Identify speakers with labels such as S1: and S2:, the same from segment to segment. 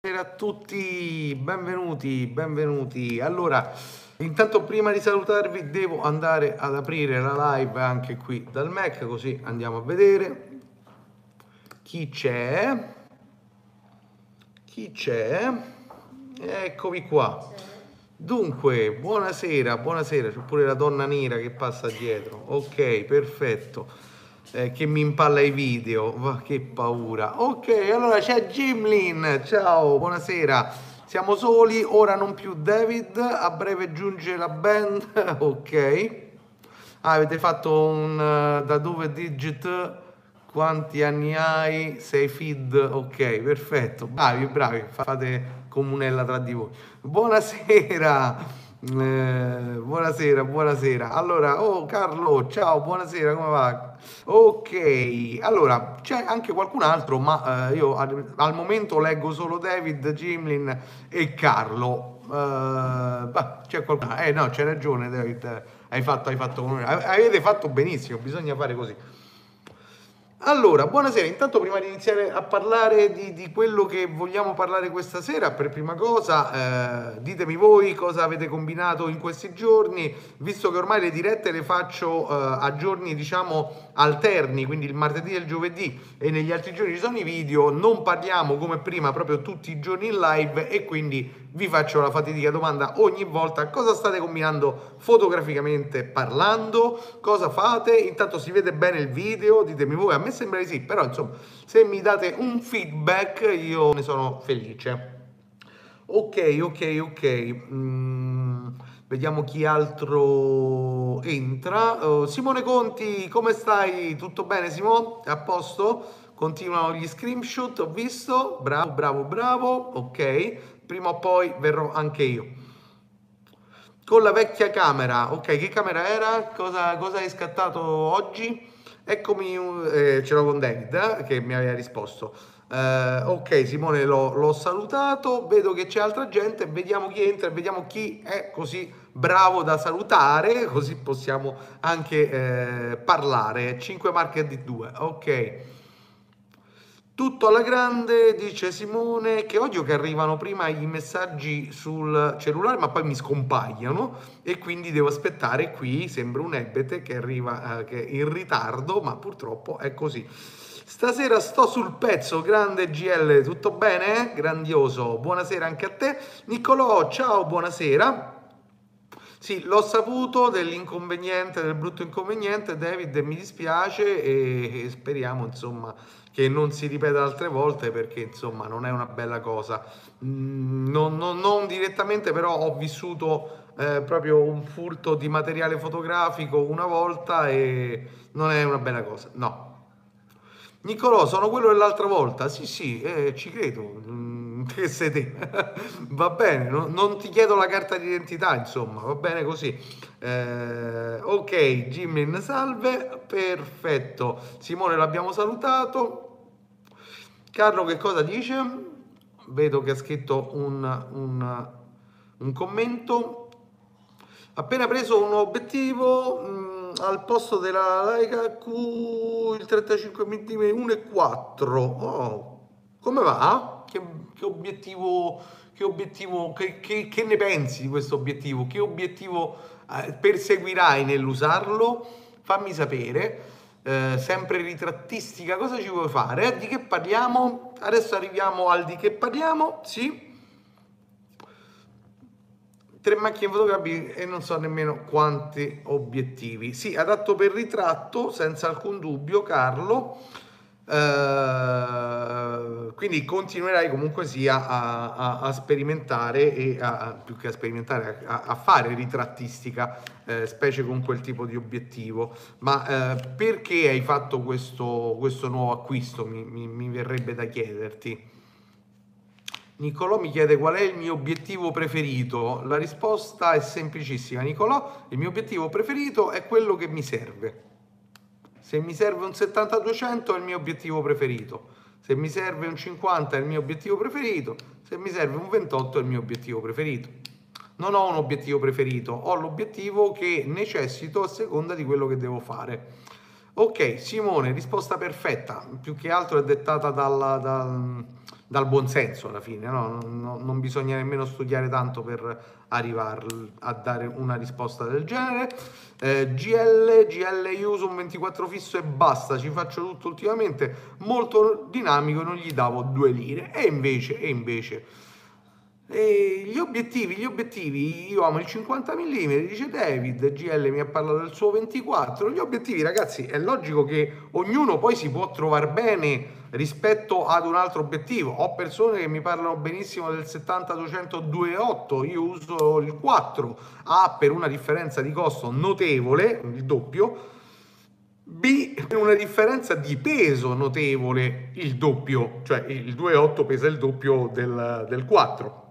S1: Buonasera a tutti, benvenuti, benvenuti. Allora, intanto prima di salutarvi devo andare ad aprire la live anche qui dal Mac, così andiamo a vedere chi c'è. Chi c'è? Eccovi qua. Dunque, buonasera, buonasera, c'è pure la donna nera che passa dietro. Ok, perfetto eh, che mi impalla i video. Ma che paura. Ok, allora c'è Jimlin. Ciao, buonasera. Siamo soli, ora non più David. A breve giunge la band. ok. Ah, avete fatto un uh, da dove digit? Quanti anni hai? Sei feed? Ok, perfetto. Bravi, bravi. Fate comunella tra di voi. Buonasera. Eh, buonasera, buonasera. Allora, oh Carlo, ciao, buonasera, come va? Ok, allora c'è anche qualcun altro, ma eh, io al, al, momento leggo solo David, Jimlin e Carlo. Uh, bah, c'è qualcuno. Eh no, c'è ragione, David. Hai fatto, hai fatto, avete fatto benissimo, bisogna fare così. Allora, buonasera. Intanto prima di iniziare a parlare di, di, quello che vogliamo parlare questa sera, per prima cosa eh, ditemi voi cosa avete combinato in questi giorni, visto che ormai le dirette le faccio eh, a giorni diciamo alterni, quindi il martedì e il giovedì e negli altri giorni ci sono i video, non parliamo come prima proprio tutti i giorni in live e quindi vi faccio la fatidica domanda ogni volta cosa state combinando fotograficamente parlando, cosa fate, intanto si vede bene il video, ditemi voi, a me sembra di sì, però insomma se mi date un feedback io ne sono felice. Ok, ok, ok. Mm, vediamo chi altro entra. Uh, Simone Conti, come stai? Tutto bene Simone? A posto? Continuano gli screenshot, ho visto. Bravo, bravo, bravo. Ok prima o poi verrò anche io. Con la vecchia camera, ok, che camera era? Cosa, cosa hai scattato oggi? Eccomi, eh, l'ho con David eh, che mi aveva risposto. Eh, ok, Simone l'ho, l'ho, salutato, vedo che c'è altra gente, vediamo chi entra vediamo chi è così bravo da salutare, così possiamo anche eh, parlare. 5 marche di 2, ok. Tutto alla grande, dice Simone, che odio che arrivano prima i messaggi sul cellulare ma poi mi scompaiono e quindi devo aspettare qui, sembra un ebete che arriva eh, che in ritardo, ma purtroppo è così. Stasera sto sul pezzo, grande GL, tutto bene? Grandioso, buonasera anche a te. Niccolò, ciao, buonasera. Sì, l'ho saputo dell'inconveniente, del brutto inconveniente, David, mi dispiace e, e speriamo insomma che non si ripeta altre volte perché insomma non è una bella cosa. Mm, non, non, non direttamente però ho vissuto eh, proprio un furto di materiale fotografico una volta e non è una bella cosa, no. Niccolò, sono quello dell'altra volta? Sì, sì, eh, ci credo. Mm, che sei te? va bene, no, non ti chiedo la carta d'identità, insomma, va bene così. Eh, ok, Jimmy, salve, perfetto. Simone l'abbiamo salutato. Carlo che cosa dice? Vedo che ha scritto un, un, un commento. Appena preso un obiettivo mh, mm, al posto della Leica Q il 35 mm 1.4. Oh, come va? Che, che obiettivo, che, obiettivo che, che, che, ne pensi di questo obiettivo? Che obiettivo eh, perseguirai nell'usarlo? Fammi sapere eh, sempre ritrattistica, cosa ci vuoi fare? Di che parliamo? Adesso arriviamo al di che parliamo, sì. Tre macchine fotografie e non so nemmeno quanti obiettivi. Sì, adatto per ritratto, senza alcun dubbio, Carlo. Uh, quindi continuerai comunque sia a, a, a sperimentare e a, più che a sperimentare a, fare ritrattistica eh, specie con quel tipo di obiettivo. Ma eh, perché hai fatto questo, questo nuovo acquisto mi, mi, mi verrebbe da chiederti? Nicolò mi chiede qual è il mio obiettivo preferito. La risposta è semplicissima Nicolò il mio obiettivo preferito è quello che mi serve se mi serve un 70-200 è il mio obiettivo preferito. Se mi serve un 50 è il mio obiettivo preferito. Se mi serve un 28 è il mio obiettivo preferito. Non ho un obiettivo preferito, ho l'obiettivo che necessito a seconda di quello che devo fare. Ok, Simone, risposta perfetta. Più che altro è dettata dalla, dal, dal buon senso alla fine, no? non, non, bisogna nemmeno studiare tanto per arrivare a dare una risposta del genere. Eh, GL, GL un 24 fisso e basta, ci faccio tutto ultimamente, molto dinamico, non gli davo due lire. E invece, e invece e gli obiettivi, gli obiettivi, io amo il 50 mm, dice David, GL mi ha parlato del suo 24, gli obiettivi ragazzi è logico che ognuno poi si può trovare bene rispetto ad un altro obiettivo, ho persone che mi parlano benissimo del 70-200 2.8, io uso il 4, A per una differenza di costo notevole, il doppio, B per una differenza di peso notevole, il doppio, cioè il 2.8 pesa il doppio del, del 4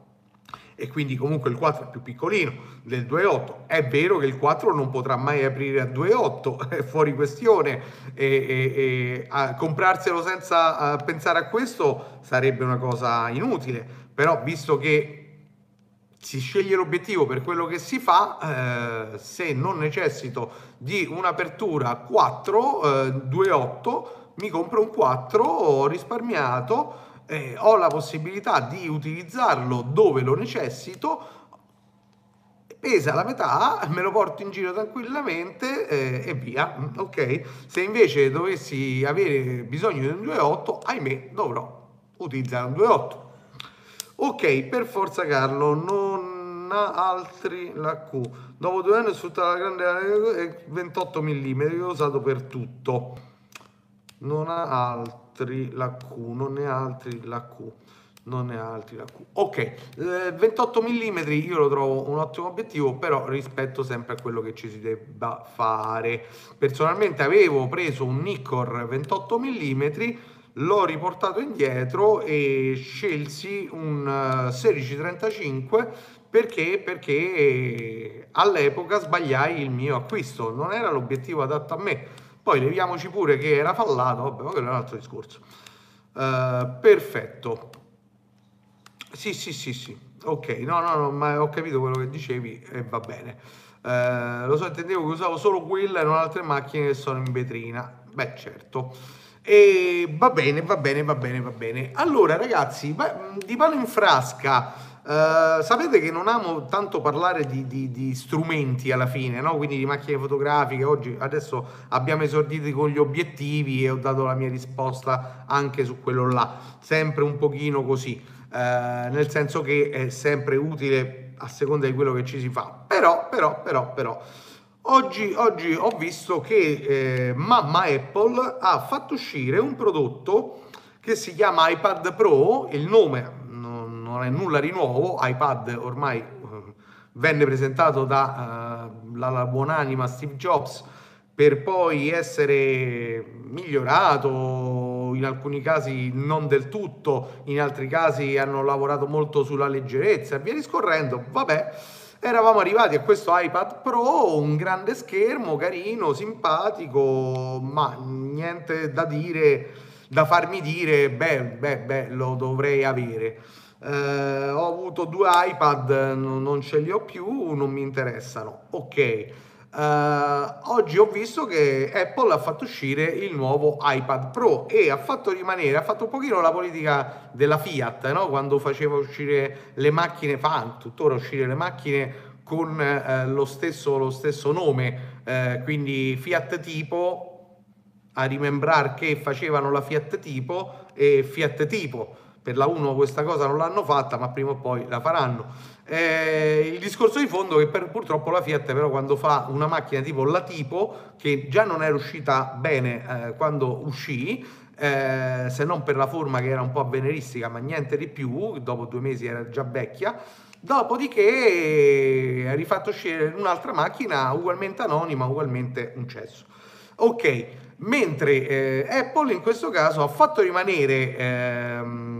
S1: e quindi comunque il 4 è più piccolino del 2.8. È vero che il 4 non potrà mai aprire a 2.8, è fuori questione e, e, e comprarselo senza a pensare a questo sarebbe una cosa inutile, però visto che si sceglie l'obiettivo per quello che si fa, eh, se non necessito di un'apertura 4, eh, 2.8, mi compro un 4, ho risparmiato, eh, ho la possibilità di utilizzarlo dove lo necessito, pesa la metà, me lo porto in giro tranquillamente eh, e via. Ok? Se invece dovessi avere bisogno di un 2.8, ahimè, dovrò utilizzare un 2.8. Ok, per forza Carlo, non ha altri la Q. Dopo due anni sfruttata la grande 28 mm, l'ho usato per tutto. Non ha altri altri la Q, non ne altri la Q, non ne altri la Q. Ok, eh, 28 mm io lo trovo un ottimo obiettivo, però rispetto sempre a quello che ci si debba fare. Personalmente avevo preso un Nikkor 28 mm, l'ho riportato indietro e scelsi un 1635 eh, perché, perché all'epoca sbagliai il mio acquisto, non era l'obiettivo adatto a me poi leviamoci pure che era fallato, vabbè, ma quello è un altro discorso. Uh, perfetto. Sì, sì, sì, sì. Ok, no, no, no, ma ho capito quello che dicevi e va bene. Uh, lo so, intendevo che usavo solo quella e non altre macchine che sono in vetrina. Beh, certo. E va bene, va bene, va bene, va bene. Allora, ragazzi, di palo in frasca Uh, sapete che non amo tanto parlare di, di, di strumenti alla fine, no? quindi di macchine fotografiche. Oggi adesso abbiamo esordito con gli obiettivi e ho dato la mia risposta anche su quello là, sempre un pochino così, uh, nel senso che è sempre utile a seconda di quello che ci si fa. Però, però, però, però. Oggi, oggi ho visto che eh, mamma Apple ha fatto uscire un prodotto che si chiama iPad Pro, il nome non è nulla di nuovo, iPad ormai uh, venne presentato dalla uh, buonanima Steve Jobs per poi essere migliorato, in alcuni casi non del tutto, in altri casi hanno lavorato molto sulla leggerezza e via discorrendo, vabbè. Eravamo arrivati a questo iPad Pro, un grande schermo, carino, simpatico, ma niente da dire, da farmi dire, beh, beh, beh, lo dovrei avere. Eh, ho avuto due iPad, non ce li ho più, non mi interessano. Ok. Uh, oggi ho visto che Apple ha fatto uscire il nuovo iPad Pro e ha fatto rimanere, ha fatto un pochino la politica della Fiat, no? quando faceva uscire le macchine, fa tuttora uscire le macchine con uh, lo, stesso, lo, stesso, nome, uh, quindi Fiat tipo, a rimembrare che facevano la Fiat tipo e Fiat tipo per la 1 questa cosa non l'hanno fatta, ma prima o poi la faranno. Eh, il discorso di fondo è che per, purtroppo la Fiat però quando fa una macchina tipo la tipo, che già non era uscita bene eh, quando uscì, eh, se non per la forma che era un po' avveniristica, ma niente di più, dopo due mesi era già vecchia, dopodiché ha rifatto uscire un'altra macchina ugualmente anonima, ugualmente un cesso. Ok, mentre eh, Apple in questo caso ha fatto rimanere... Ehm,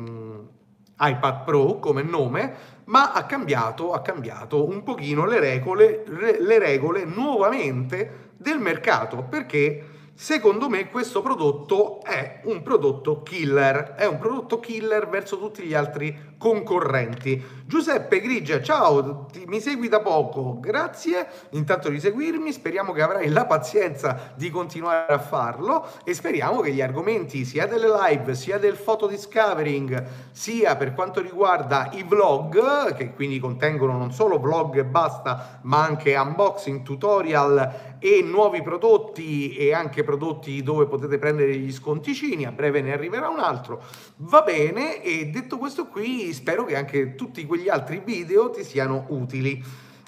S1: iPad Pro come nome, ma ha cambiato, ha cambiato un pochino le regole, le regole nuovamente del mercato, perché Secondo me questo prodotto è un prodotto killer, è un prodotto killer verso tutti gli altri concorrenti. Giuseppe Grigia, ciao, ti, mi segui da poco, grazie intanto di seguirmi, speriamo che avrai la pazienza di continuare a farlo e speriamo che gli argomenti sia delle live, sia del photo discovering, sia per quanto riguarda i vlog, che quindi contengono non solo vlog e basta, ma anche unboxing, tutorial e nuovi prodotti e anche prodotti dove potete prendere gli sconticini, a breve ne arriverà un altro. Va bene e detto questo qui spero che anche tutti quegli altri video ti siano utili.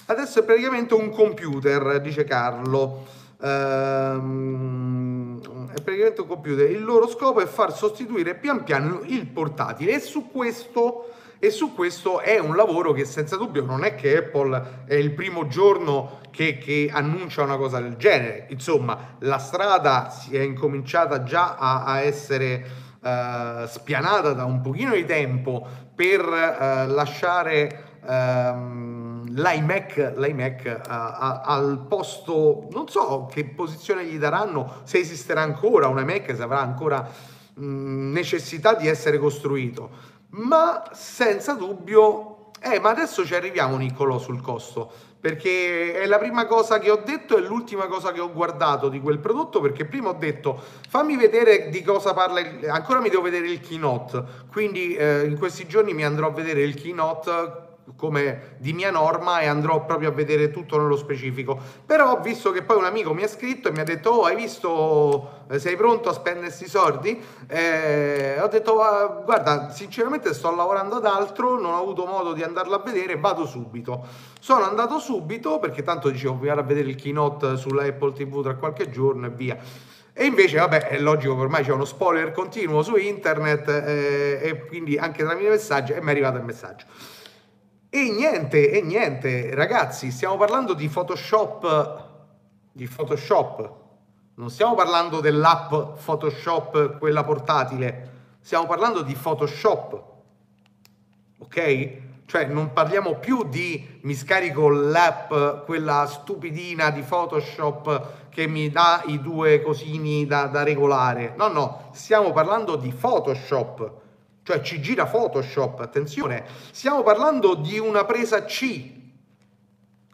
S1: Adesso è praticamente un computer, dice Carlo. Ehm, è praticamente un computer. Il loro scopo è far sostituire pian piano il portatile e su questo e su questo è un lavoro che senza dubbio non è che Apple è il primo giorno che, che annuncia una cosa del genere, insomma la strada si è incominciata già a, a essere uh, spianata da un pochino di tempo per uh, lasciare um, l'iMac, l'iMac uh, al posto, non so che posizione gli daranno, se esisterà ancora un iMac, se avrà ancora mh, necessità di essere costruito ma senza dubbio, eh, ma adesso ci arriviamo Niccolò sul costo, perché è la prima cosa che ho detto e l'ultima cosa che ho guardato di quel prodotto, perché prima ho detto fammi vedere di cosa parla, il... ancora mi devo vedere il keynote, quindi eh, in questi giorni mi andrò a vedere il keynote come di mia norma e andrò proprio a vedere tutto nello specifico. Però ho visto che poi un amico mi ha scritto e mi ha detto oh hai visto, eh, sei pronto a spendersi i soldi? Eh, ho detto ah, guarda sinceramente sto lavorando ad altro, non ho avuto modo di andarlo a vedere, vado subito. Sono andato subito perché tanto dicevo vi vado a vedere il keynote sulla Apple TV tra qualche giorno e via. E invece, vabbè, è logico che ormai c'è uno spoiler continuo su internet eh, e quindi anche tramite messaggi e mi è arrivato il messaggio. E niente, e niente, ragazzi, stiamo parlando di Photoshop, di Photoshop. Non stiamo parlando dell'app Photoshop, quella portatile, stiamo parlando di Photoshop. Ok? Cioè non parliamo più di mi scarico l'app, quella stupidina di Photoshop che mi dà i due cosini da, da regolare. No, no, stiamo parlando di Photoshop cioè ci gira Photoshop, attenzione, stiamo parlando di una presa C,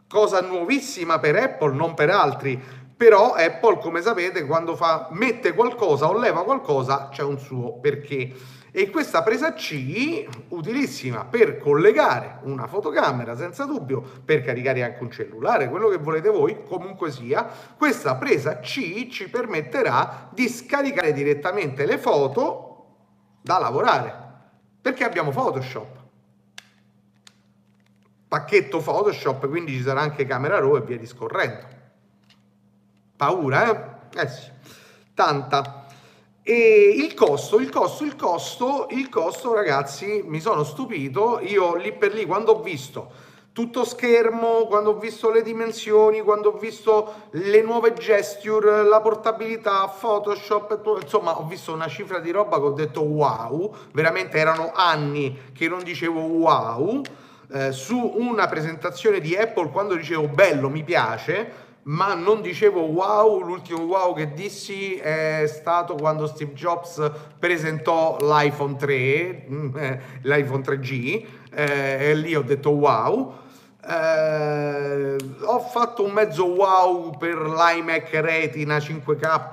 S1: cosa nuovissima per Apple, non per altri, però Apple, come sapete, quando fa, mette qualcosa o leva qualcosa, c'è un suo perché. E questa presa C, utilissima per collegare una fotocamera, senza dubbio, per caricare anche un cellulare, quello che volete voi, comunque sia, questa presa C ci permetterà di scaricare direttamente le foto da lavorare perché abbiamo Photoshop. Pacchetto Photoshop, quindi ci sarà anche Camera Raw e via discorrendo. Paura, eh? Eh sì, tanta. E il costo, il costo, il costo, il costo, ragazzi, mi sono stupito. Io lì per lì, quando ho visto tutto schermo, quando ho visto le dimensioni, quando ho visto le nuove gesture, la portabilità, Photoshop, insomma ho visto una cifra di roba che ho detto wow, veramente erano anni che non dicevo wow, eh, su una presentazione di Apple quando dicevo bello, mi piace, ma non dicevo wow, l'ultimo wow che dissi è stato quando Steve Jobs presentò l'iPhone 3, mm, eh, l'iPhone 3G, eh, e lì ho detto wow. Eh, ho fatto un mezzo wow per l'iMac Retina 5K,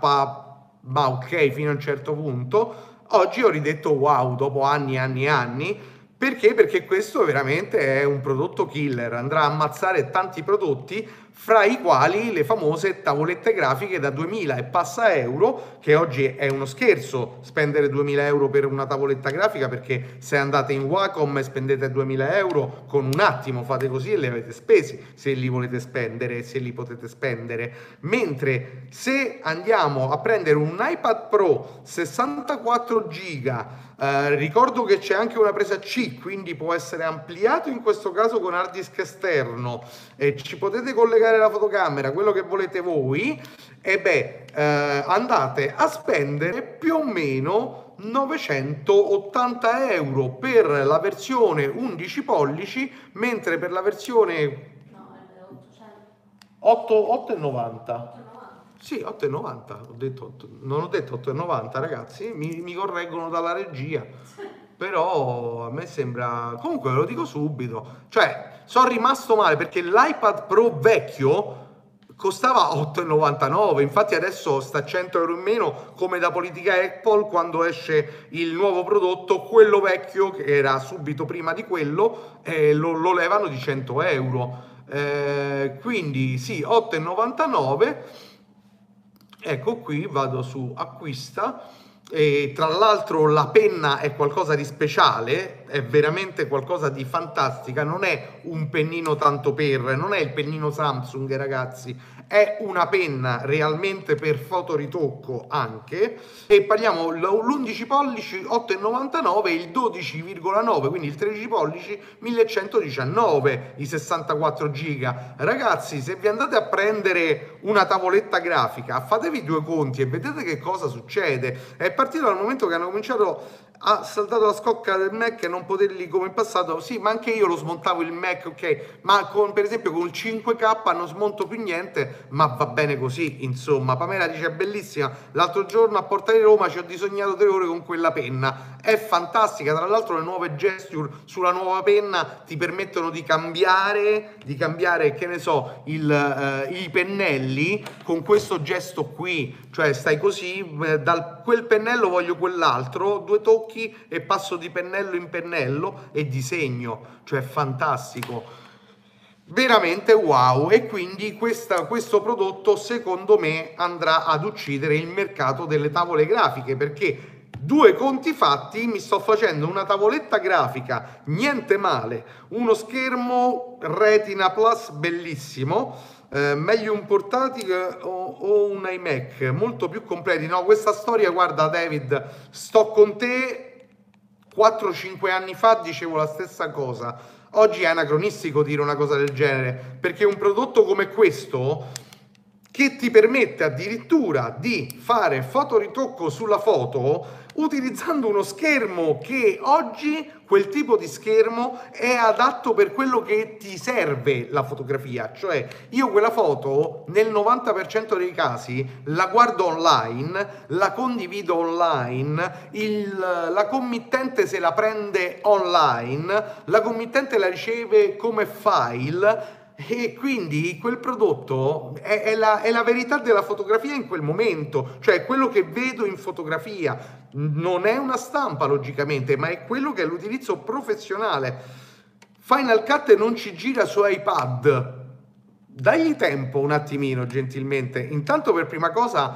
S1: ma ok fino a un certo punto. Oggi ho ridetto wow dopo anni e anni e anni. Perché? Perché questo veramente è un prodotto killer, andrà a ammazzare tanti prodotti fra i quali le famose tavolette grafiche da 2000 e passa euro, che oggi è uno scherzo spendere 2000 euro per una tavoletta grafica, perché se andate in Wacom e spendete 2000 euro, con un attimo fate così e li avete spesi, se li volete spendere, se li potete spendere. Mentre se andiamo a prendere un iPad Pro 64 giga eh, ricordo che c'è anche una presa C, quindi può essere ampliato in questo caso con hard disk esterno. E ci potete collegare la fotocamera, quello che volete voi, e beh, eh, andate a spendere più o meno 980 euro per la versione 11 pollici, mentre per la versione 8,90. Sì, 8,90. Ho detto 8, non ho detto 8,90 ragazzi, mi, mi correggono dalla regia. Però a me sembra... Comunque ve lo dico subito. Cioè, sono rimasto male perché l'iPad Pro vecchio costava 8,99 infatti adesso sta 100 euro in meno come da politica Apple quando esce il nuovo prodotto quello vecchio che era subito prima di quello eh, lo, lo, levano di 100 euro eh, quindi sì 8,99 ecco qui vado su acquista e tra l'altro la penna è qualcosa di speciale, è veramente qualcosa di fantastica, non è un pennino tanto per, non è il pennino Samsung ragazzi, è una penna realmente per fotoritocco anche. E parliamo l'11 pollici 8,99 il 12,9 quindi il 13 pollici 1119 i 64 giga. Ragazzi se vi andate a prendere una tavoletta grafica fatevi due conti e vedete che cosa succede. È partito dal momento che hanno cominciato ha saltato la scocca del Mac non poterli come in passato. Sì, ma anche io lo smontavo il Mac, ok? Ma con, per esempio con il 5K non smonto più niente, ma va bene così, insomma. Pamela dice, è bellissima. L'altro giorno a Porta di Roma ci ho disegnato tre ore con quella penna. È fantastica, tra l'altro le nuove gesture sulla nuova penna ti permettono di cambiare, di cambiare, che ne so, il, uh, i pennelli con questo gesto qui. Cioè stai così, eh, dal quel pennello voglio quell'altro, due tocchi e passo di pennello in pennello e disegno, cioè fantastico. Veramente wow e quindi questa, questo prodotto secondo me andrà ad uccidere il mercato delle tavole grafiche perché due conti fatti mi sto facendo una tavoletta grafica niente male uno schermo retina plus bellissimo eh, meglio un portatile o, o, un iMac molto più completi. No, questa storia, guarda David, sto con te 4-5 anni fa dicevo la stessa cosa. Oggi è anacronistico dire una cosa del genere, perché un prodotto come questo che ti permette addirittura di fare fotoritocco sulla foto utilizzando uno schermo che oggi quel tipo di schermo è adatto per quello che ti serve la fotografia, cioè io quella foto nel 90% dei casi la guardo online, la condivido online, il, la committente se la prende online, la committente la riceve come file e quindi quel prodotto è, è, la, è, la, verità della fotografia in quel momento, cioè quello che vedo in fotografia. Non è una stampa, logicamente, ma è quello che è l'utilizzo professionale. Final Cut non ci gira su iPad. Dagli tempo un attimino, gentilmente. Intanto, per prima cosa,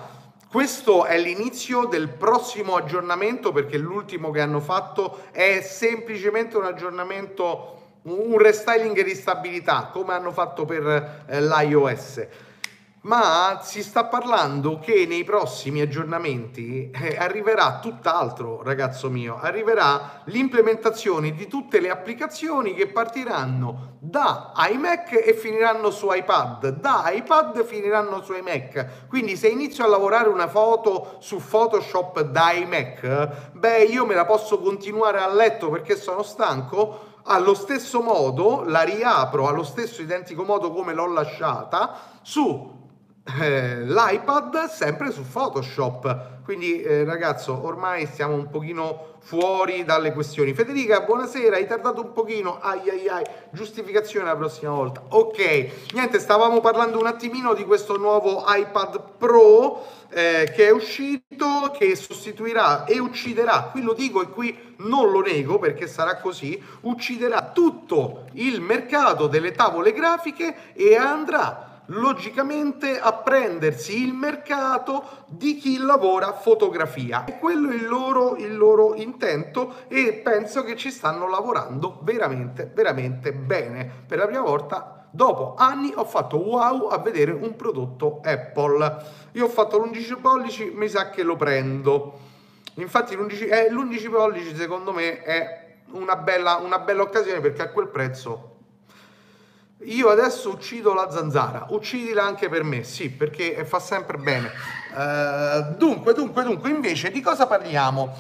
S1: questo è l'inizio del prossimo aggiornamento perché l'ultimo che hanno fatto è semplicemente un aggiornamento un restyling di stabilità come hanno fatto per eh, l'iOS. Ma si sta parlando che nei prossimi aggiornamenti eh, arriverà tutt'altro, ragazzo mio, arriverà l'implementazione di tutte le applicazioni che partiranno da iMac e finiranno su iPad, da iPad finiranno su iMac. Quindi se inizio a lavorare una foto su Photoshop da iMac, beh, io me la posso continuare a letto perché sono stanco, allo stesso modo la riapro allo stesso identico modo come l'ho lasciata su eh, l'iPad sempre su Photoshop. Quindi eh, ragazzo, ormai stiamo un pochino fuori dalle questioni. Federica, buonasera, hai tardato un pochino. Ai ai ai, giustificazione la prossima volta. Ok, niente, stavamo parlando un attimino di questo nuovo iPad Pro eh, che è uscito, che sostituirà e ucciderà, qui lo dico e qui non lo nego perché sarà così, ucciderà tutto il mercato delle tavole grafiche e andrà logicamente a prendersi il mercato di chi lavora fotografia. E quello è il loro, il loro intento e penso che ci stanno lavorando veramente, veramente bene. Per la prima volta dopo anni ho fatto wow a vedere un prodotto Apple. Io ho fatto l'11 pollici, mi sa che lo prendo. Infatti l'11, eh, l'11 pollici secondo me è una bella, una bella occasione perché a quel prezzo io adesso uccido la zanzara, uccidila anche per me, sì, perché fa sempre bene. Uh, dunque, dunque, dunque, invece di cosa parliamo?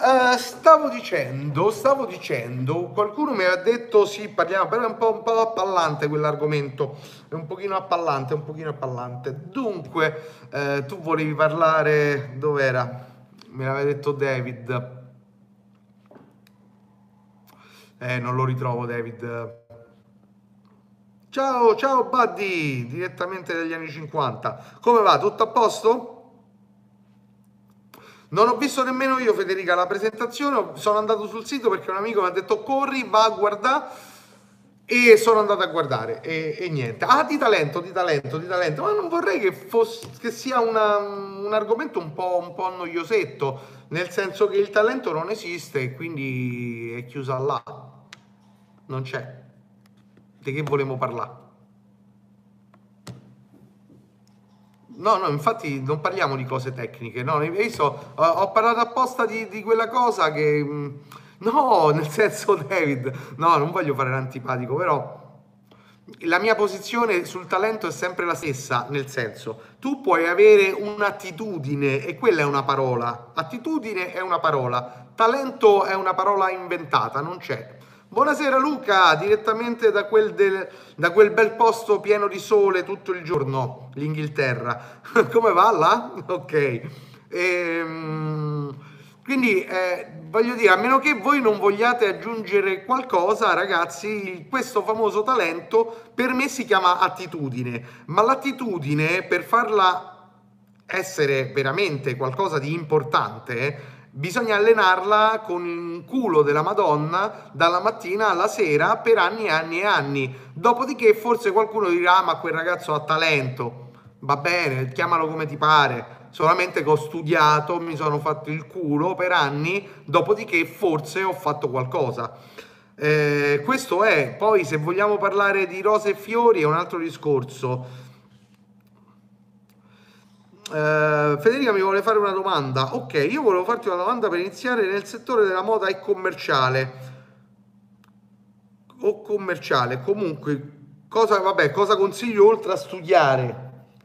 S1: Uh, stavo dicendo, stavo dicendo, qualcuno mi ha detto sì, parliamo, però è un po', un po' appallante quell'argomento, è un pochino appallante, un pochino appallante. Dunque, eh, tu volevi parlare, dov'era? Me l'aveva detto David. Eh, non lo ritrovo David. Ciao, ciao Buddy, direttamente dagli anni 50. Come va? Tutto a posto? Non ho visto nemmeno io, Federica, la presentazione, sono andato sul sito perché un amico mi ha detto corri, va a guardare e sono andato a guardare e, e, niente. Ah, di talento, di talento, di talento, ma non vorrei che, fosse, che sia una, un argomento un po', un po' noiosetto, nel senso che il talento non esiste e quindi è chiusa là, non c'è. Di che volevamo parlare? No, no, infatti non parliamo di cose tecniche, no, so, ho parlato apposta di, di quella cosa che... Mm, no, nel senso David, no, non voglio fare l'antipatico, però la mia posizione sul talento è sempre la stessa, nel senso, tu puoi avere un'attitudine e quella è una parola, attitudine è una parola, talento è una parola inventata, non c'è. Buonasera Luca, direttamente da quel, del, da quel, bel posto pieno di sole tutto il giorno, l'Inghilterra. Come va là? Ok. Ehm, quindi eh, voglio dire, a meno che voi non vogliate aggiungere qualcosa, ragazzi, questo famoso talento per me si chiama attitudine, ma l'attitudine per farla essere veramente qualcosa di importante bisogna allenarla con il culo della Madonna dalla mattina alla sera per anni e anni e anni. Dopodiché forse qualcuno dirà, ah, ma quel ragazzo ha talento, va bene, chiamalo come ti pare. Solamente che ho studiato, mi sono fatto il culo per anni, dopodiché forse ho fatto qualcosa. Eh, questo è, poi se vogliamo parlare di rose e fiori è un altro discorso Uh, Federica mi vuole fare una domanda. Ok, io volevo farti una domanda per iniziare nel settore della moda e commerciale. O commerciale, comunque, cosa, vabbè, cosa consiglio oltre a studiare?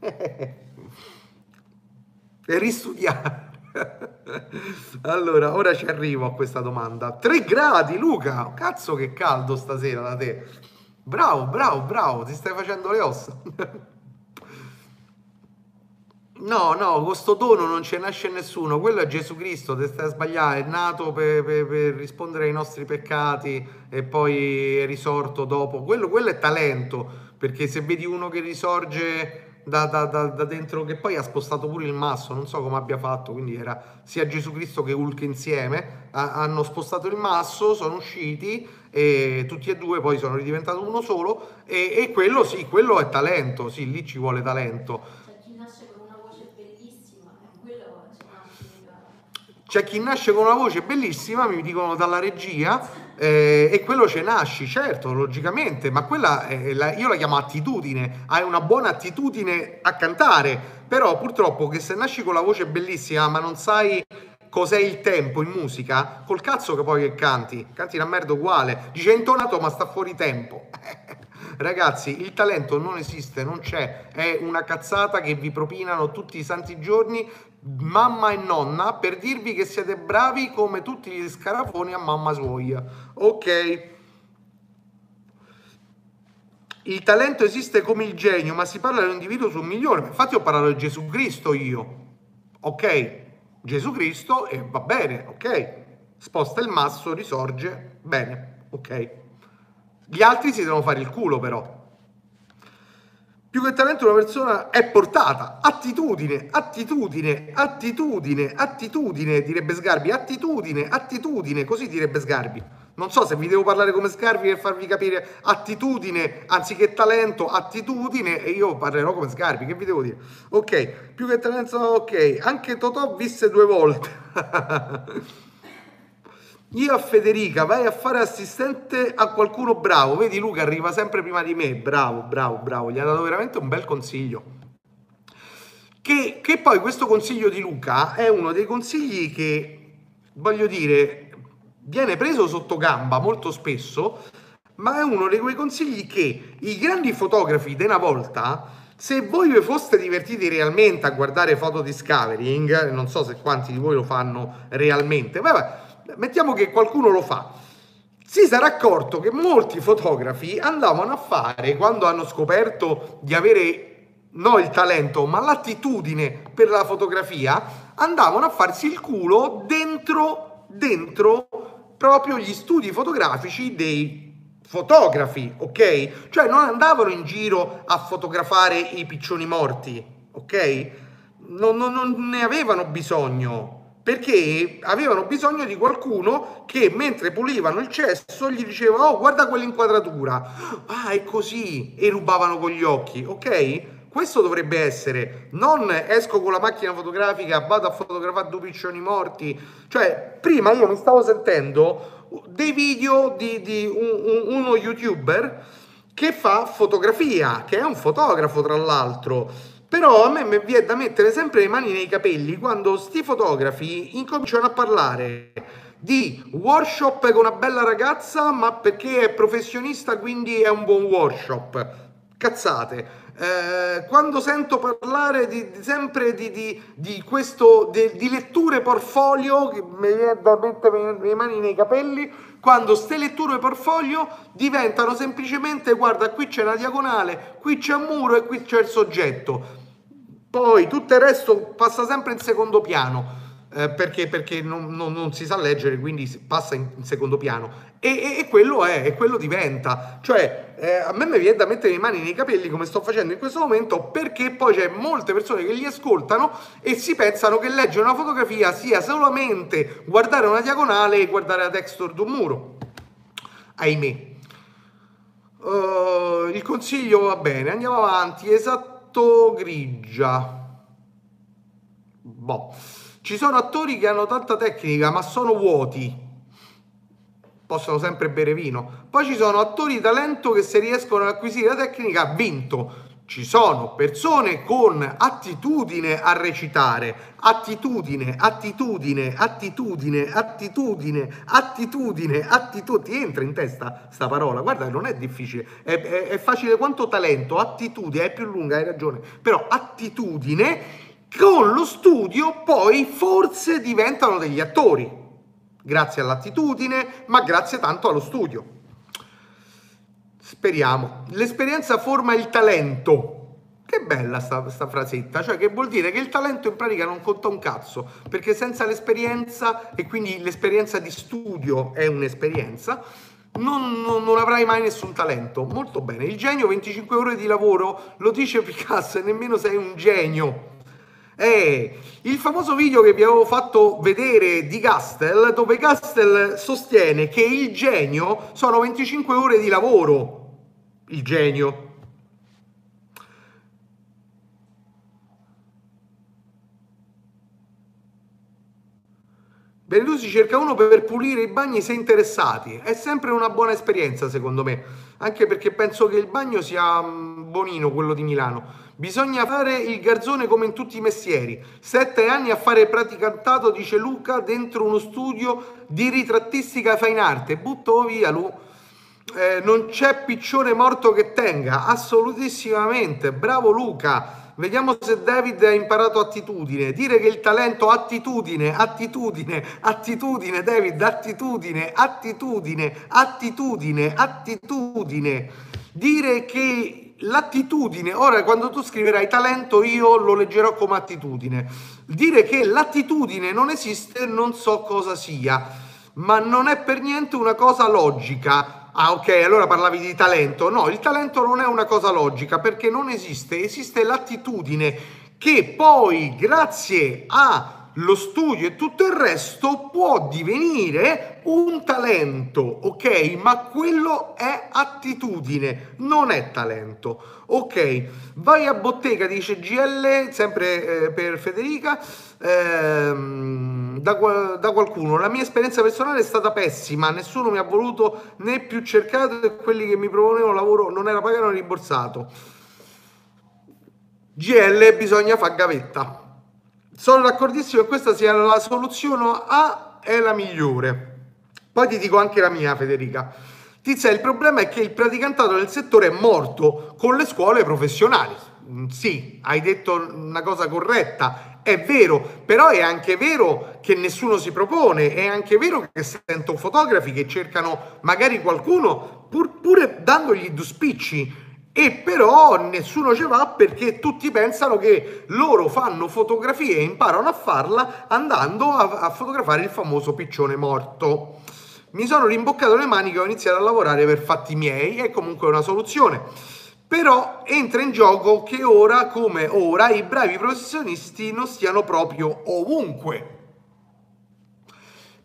S1: e ristudiare. allora, ora ci arrivo a questa domanda. 3 gradi, Luca! Cazzo che caldo stasera da te. Bravo, bravo, bravo, ti stai facendo le ossa. No, no, con questo dono non ce nasce nessuno, quello è Gesù Cristo, te stai a sbagliare, è nato per, per, per, rispondere ai nostri peccati e poi è risorto dopo, quello, quello è talento, perché se vedi uno che risorge da, da, da, da, dentro, che poi ha spostato pure il masso, non so come abbia fatto, quindi era sia Gesù Cristo che Hulk insieme, ha, hanno spostato il masso, sono usciti e tutti e due poi sono ridiventati uno solo e, e quello sì, quello è talento, sì, lì ci vuole talento C'è chi nasce con una voce bellissima, mi dicono dalla regia, eh, e quello ce nasci, certo, logicamente, ma quella la, io la chiamo attitudine, hai una buona attitudine a cantare, però purtroppo che se nasci con la voce bellissima ma non sai cos'è il tempo in musica, col cazzo che poi che canti, canti una merda uguale, dice intonato ma sta fuori tempo. Ragazzi, il talento non esiste, non c'è, è una cazzata che vi propinano tutti i santi giorni mamma e nonna per dirvi che siete bravi come tutti gli scarafoni a mamma suoia. Ok. Il talento esiste come il genio, ma si parla di un individuo su un milione. Infatti ho parlato di Gesù Cristo io. Ok, Gesù Cristo e va bene, ok. Sposta il masso, risorge, bene, ok. Gli altri si devono fare il culo però. Più che talento una persona è portata, attitudine, attitudine, attitudine, attitudine, direbbe Sgarbi, attitudine, attitudine, così direbbe Sgarbi. Non so se vi devo parlare come Sgarbi per farvi capire attitudine anziché talento, attitudine e io parlerò come Sgarbi, che vi devo dire? Ok, più che talento, ok, anche Totò visse due volte. Io a Federica vai a fare assistente a qualcuno bravo. Vedi, Luca arriva sempre prima di me. Bravo, bravo, bravo. Gli ha dato veramente un bel consiglio. Che, che poi questo consiglio di Luca è uno dei consigli che, voglio dire, viene preso sotto gamba molto spesso, ma è uno di quei consigli che i grandi fotografi di una volta, se voi vi foste divertiti realmente a guardare foto discovering, non so se quanti di voi lo fanno realmente, vabbè, mettiamo che qualcuno lo fa, si sarà accorto che molti fotografi andavano a fare, quando hanno scoperto di avere non il talento, ma l'attitudine per la fotografia, andavano a farsi il culo dentro, dentro proprio gli studi fotografici dei fotografi, ok? Cioè non andavano in giro a fotografare i piccioni morti, ok? Non, non, non ne avevano bisogno perché avevano bisogno di qualcuno che mentre pulivano il cesso gli diceva oh guarda quell'inquadratura ah è così e rubavano con gli occhi ok questo dovrebbe essere, non esco con la macchina fotografica, vado a fotografare due piccioni morti. Cioè, prima io mi stavo sentendo dei video di, di un, un, uno youtuber che fa fotografia, che è un fotografo tra l'altro. Però a me mi viene da mettere sempre le mani nei capelli quando sti fotografi incominciano a parlare di workshop con una bella ragazza, ma perché è professionista, quindi è un buon workshop. Cazzate eh, quando sento parlare di, di, sempre di, di, di questo, di, letture portfolio, che mi viene da mettere le mani nei capelli, quando queste letture portfolio diventano semplicemente, guarda, qui c'è una diagonale, qui c'è un muro e qui c'è il soggetto. Poi tutto il resto passa sempre in secondo piano eh, perché, perché non, non, non, si sa leggere, quindi passa in, in secondo piano. E, e, e, quello è, e quello diventa. Cioè, eh, a me mi viene da mettere le mani nei capelli come sto facendo in questo momento, perché poi c'è molte persone che li ascoltano e si pensano che leggere una fotografia sia solamente guardare una diagonale e guardare la texture di un muro. Ahimè. Uh, il consiglio va bene, andiamo avanti. Esatto grigia. Boh. Ci sono attori che hanno tanta tecnica ma sono vuoti, possono sempre bere vino. Poi ci sono attori di talento che se riescono ad acquisire la tecnica ha vinto. Ci sono persone con attitudine a recitare, attitudine, attitudine, attitudine, attitudine, attitudine, attitudine. Ti entra in testa sta parola? Guarda, non è difficile, è, è, è facile quanto talento, attitudine, è più lunga, hai ragione, però attitudine con lo studio poi forse diventano degli attori, grazie all'attitudine, ma grazie tanto allo studio. Speriamo. L'esperienza forma il talento. Che bella sta, sta, frasetta, cioè che vuol dire che il talento in pratica non conta un cazzo, perché senza l'esperienza, e quindi l'esperienza di studio è un'esperienza, non, non, non, avrai mai nessun talento. Molto bene, il genio 25 ore di lavoro, lo dice Picasso, e nemmeno sei un genio. È il famoso video che vi avevo fatto vedere di Gastel, dove Gastel sostiene che il genio sono 25 ore di lavoro. Il genio. Benedusi cerca uno per pulire i bagni se interessati. È sempre una buona esperienza, secondo me. Anche perché penso che il bagno sia mm, bonino, quello di Milano. Bisogna fare il garzone come in tutti i mestieri. Sette anni a fare praticantato, dice Luca, dentro uno studio di ritrattistica fine arte. Butto via, Lu. Eh, non c'è piccione morto che tenga, assolutissimamente. Bravo Luca. Vediamo se David ha imparato attitudine. Dire che il talento attitudine, attitudine, attitudine, David, attitudine, attitudine, attitudine, attitudine. Dire che l'attitudine, ora quando tu scriverai talento io lo leggerò come attitudine. Dire che l'attitudine non esiste non so cosa sia, ma non è per niente una cosa logica. Ah ok, allora parlavi di talento. No, il talento non è una cosa logica perché non esiste, esiste l'attitudine che poi grazie a lo studio e tutto il resto può divenire un talento, ok? Ma quello è attitudine, non è talento. Ok, vai a bottega, dice GL, sempre eh, per Federica, ehm, da, da, qualcuno. La mia esperienza personale è stata pessima, nessuno mi ha voluto né più cercato e quelli che mi proponevano lavoro non era pagato né rimborsato. GL bisogna fare gavetta sono d'accordissimo che questa sia la soluzione A, è la migliore. Poi ti dico anche la mia, Federica. Tizia, il problema è che il praticantato nel settore è morto con le scuole professionali. Mm, sì, hai detto una cosa corretta, È vero, però è anche vero che nessuno si propone, è anche vero che sento fotografi che cercano magari qualcuno pur, pure dandogli due spicci e però nessuno ci va perché tutti pensano che loro fanno fotografie e imparano a farla andando a, a fotografare il famoso piccione morto. Mi sono rimboccato le maniche e ho iniziato a lavorare per fatti miei, è comunque una soluzione. Però entra in gioco che ora come ora i bravi professionisti non stiano proprio ovunque.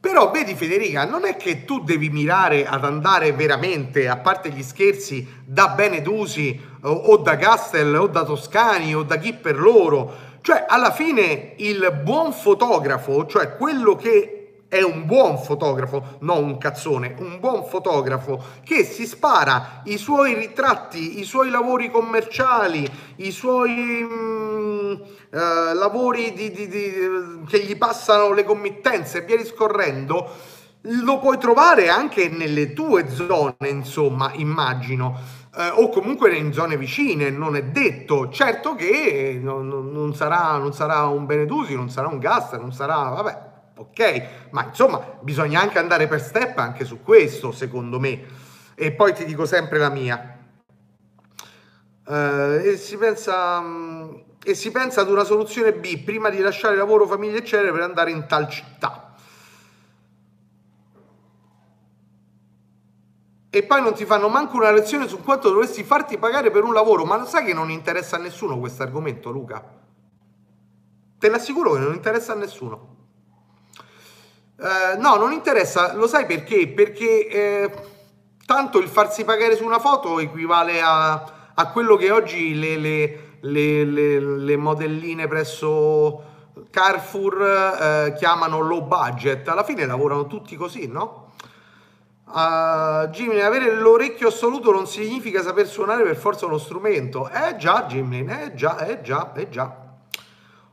S1: Però vedi Federica, non è che tu devi mirare ad andare veramente, a parte gli scherzi, da Benedusi o, o da Castel o da Toscani o da chi per loro. Cioè, alla fine il buon fotografo, cioè quello che è un buon fotografo, non un cazzone, un buon fotografo che si spara i suoi ritratti, i suoi lavori commerciali, i suoi mm, eh, lavori di, di, di, che gli passano le committenze e via discorrendo, lo puoi trovare anche nelle tue zone, insomma, immagino. Eh, o comunque in zone vicine, non è detto. Certo che non, non, sarà, non sarà un Benedusi, non sarà un Gasta, non sarà, vabbè, ok? Ma insomma, bisogna anche andare per step anche su questo, secondo me. E poi ti dico sempre la mia. Uh, e, si pensa, um, e si pensa ad una soluzione B prima di lasciare lavoro, famiglia, eccetera, per andare in tal città. E poi non ti fanno manco una lezione su quanto dovresti farti pagare per un lavoro. Ma lo sai che non interessa a nessuno questo argomento, Luca? Te l'assicuro che non interessa a nessuno. Eh, no, non interessa, lo sai perché? Perché eh, tanto il farsi pagare su una foto equivale a, a quello che oggi le, le, le, le modelline presso Carrefour eh, chiamano low budget. Alla fine lavorano tutti così, no? Uh, Jimmy, avere l'orecchio assoluto non significa saper suonare per forza uno strumento. Eh già, Jimmy, eh già, eh già, eh già.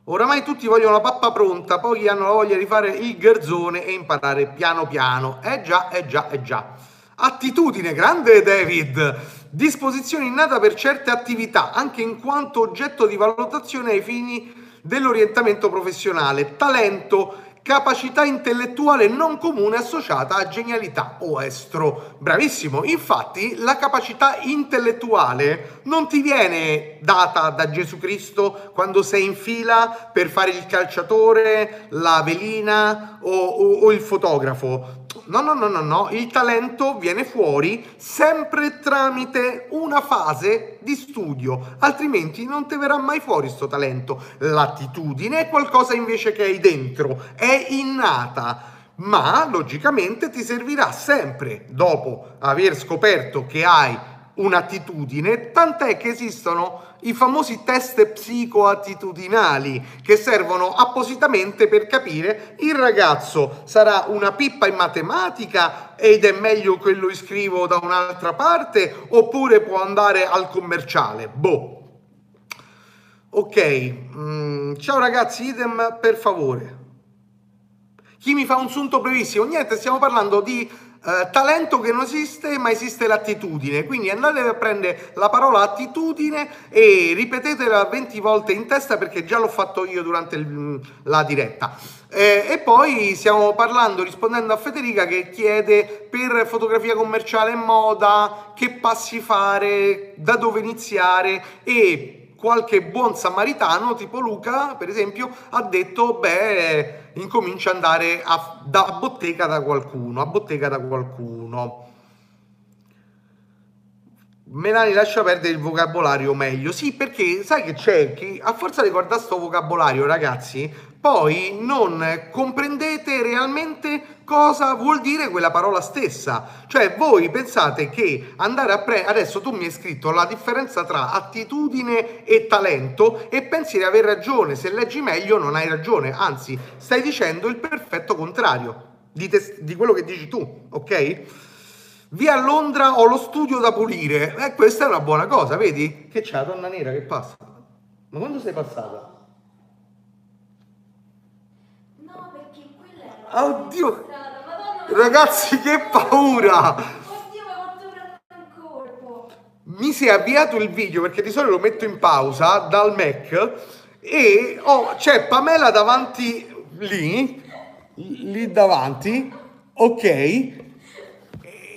S1: Oramai tutti vogliono la pappa pronta, pochi hanno la voglia di fare il garzone e imparare piano piano. Eh già, eh già, eh già. Attitudine, grande David. Disposizione innata per certe attività, anche in quanto oggetto di valutazione ai fini dell'orientamento professionale. Talento, capacità intellettuale non comune associata a genialità o estro. Bravissimo, infatti la capacità intellettuale non ti viene data da Gesù Cristo quando sei in fila per fare il calciatore, la velina o, o, o il fotografo. No, no, no, no, no, il talento viene fuori sempre tramite una fase di studio, altrimenti non ti verrà mai fuori sto talento. L'attitudine è qualcosa invece che hai dentro, è innata ma logicamente ti servirà sempre dopo aver scoperto che hai un'attitudine, tant'è che esistono i famosi test psicoattitudinali che servono appositamente per capire il ragazzo sarà una pippa in matematica ed è meglio che lo iscrivo da un'altra parte oppure può andare al commerciale. Boh. Ok, mm, ciao ragazzi, idem per favore. Chi mi fa un sunto brevissimo? Niente, stiamo parlando di eh, talento che non esiste, ma esiste l'attitudine. Quindi andate a prendere la parola attitudine e ripetetela 20 volte in testa perché già l'ho fatto io durante il, la diretta. Eh, e poi stiamo parlando, rispondendo a Federica che chiede per fotografia commerciale e moda che passi fare, da dove iniziare e qualche buon samaritano, tipo Luca, per esempio, ha detto, beh, incomincia ad andare a, da bottega da qualcuno, a bottega da qualcuno. Melani lascia perdere il vocabolario meglio. Sì, perché sai che c'è? Che a forza di guardare sto vocabolario, ragazzi, poi non comprendete realmente cosa vuol dire quella parola stessa. Cioè, voi pensate che andare a prendere. Adesso tu mi hai scritto la differenza tra attitudine e talento e pensi di aver ragione. Se leggi meglio, non hai ragione. Anzi, stai dicendo il perfetto contrario di, te... di quello che dici tu, ok? Via Londra ho lo studio da pulire. E eh, questa è una buona cosa, vedi? Che c'è la donna nera che passa. Ma quando sei passata?
S2: No, perché quella era
S1: Oddio! Ragazzi, che paura!
S2: Oddio, mi un colpo.
S1: Mi si è avviato il video perché di solito lo metto in pausa dal Mac e oh, c'è Pamela davanti lì, lì davanti, ok,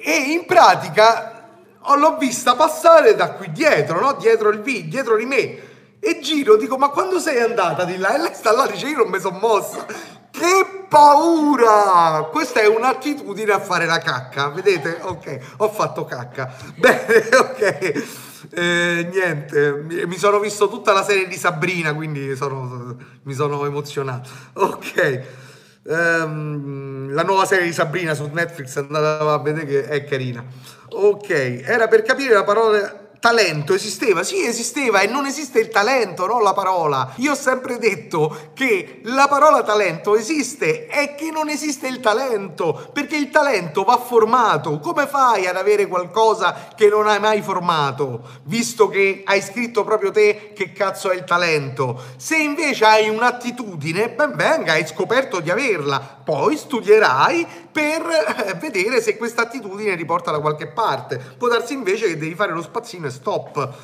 S1: e in pratica oh, l'ho vista passare da qui dietro, no? dietro il video, dietro di me, e giro, dico ma quando sei andata di là? E lei sta là, dice io non mi sono mossa, che paura! Questa è un'attitudine a fare la cacca, vedete? Ok, ho fatto cacca. Bene, ok. Eh, niente, mi sono visto tutta la serie di Sabrina, quindi sono, mi sono emozionato. Ok. Um, la nuova serie di Sabrina su Netflix andate a vedere che è carina. Ok, era per capire la parola talento esisteva? Sì, esisteva e non esiste il talento, no la parola. Io ho sempre detto che la parola talento esiste e che non esiste il talento, perché il talento va formato. Come fai ad avere qualcosa che non hai mai formato, visto che hai scritto proprio te che cazzo è il talento? Se invece hai un'attitudine, ben venga, hai scoperto di averla, poi studierai per eh, vedere se questa attitudine riporta da qualche parte. Può darsi invece che devi fare lo spazzino e stop.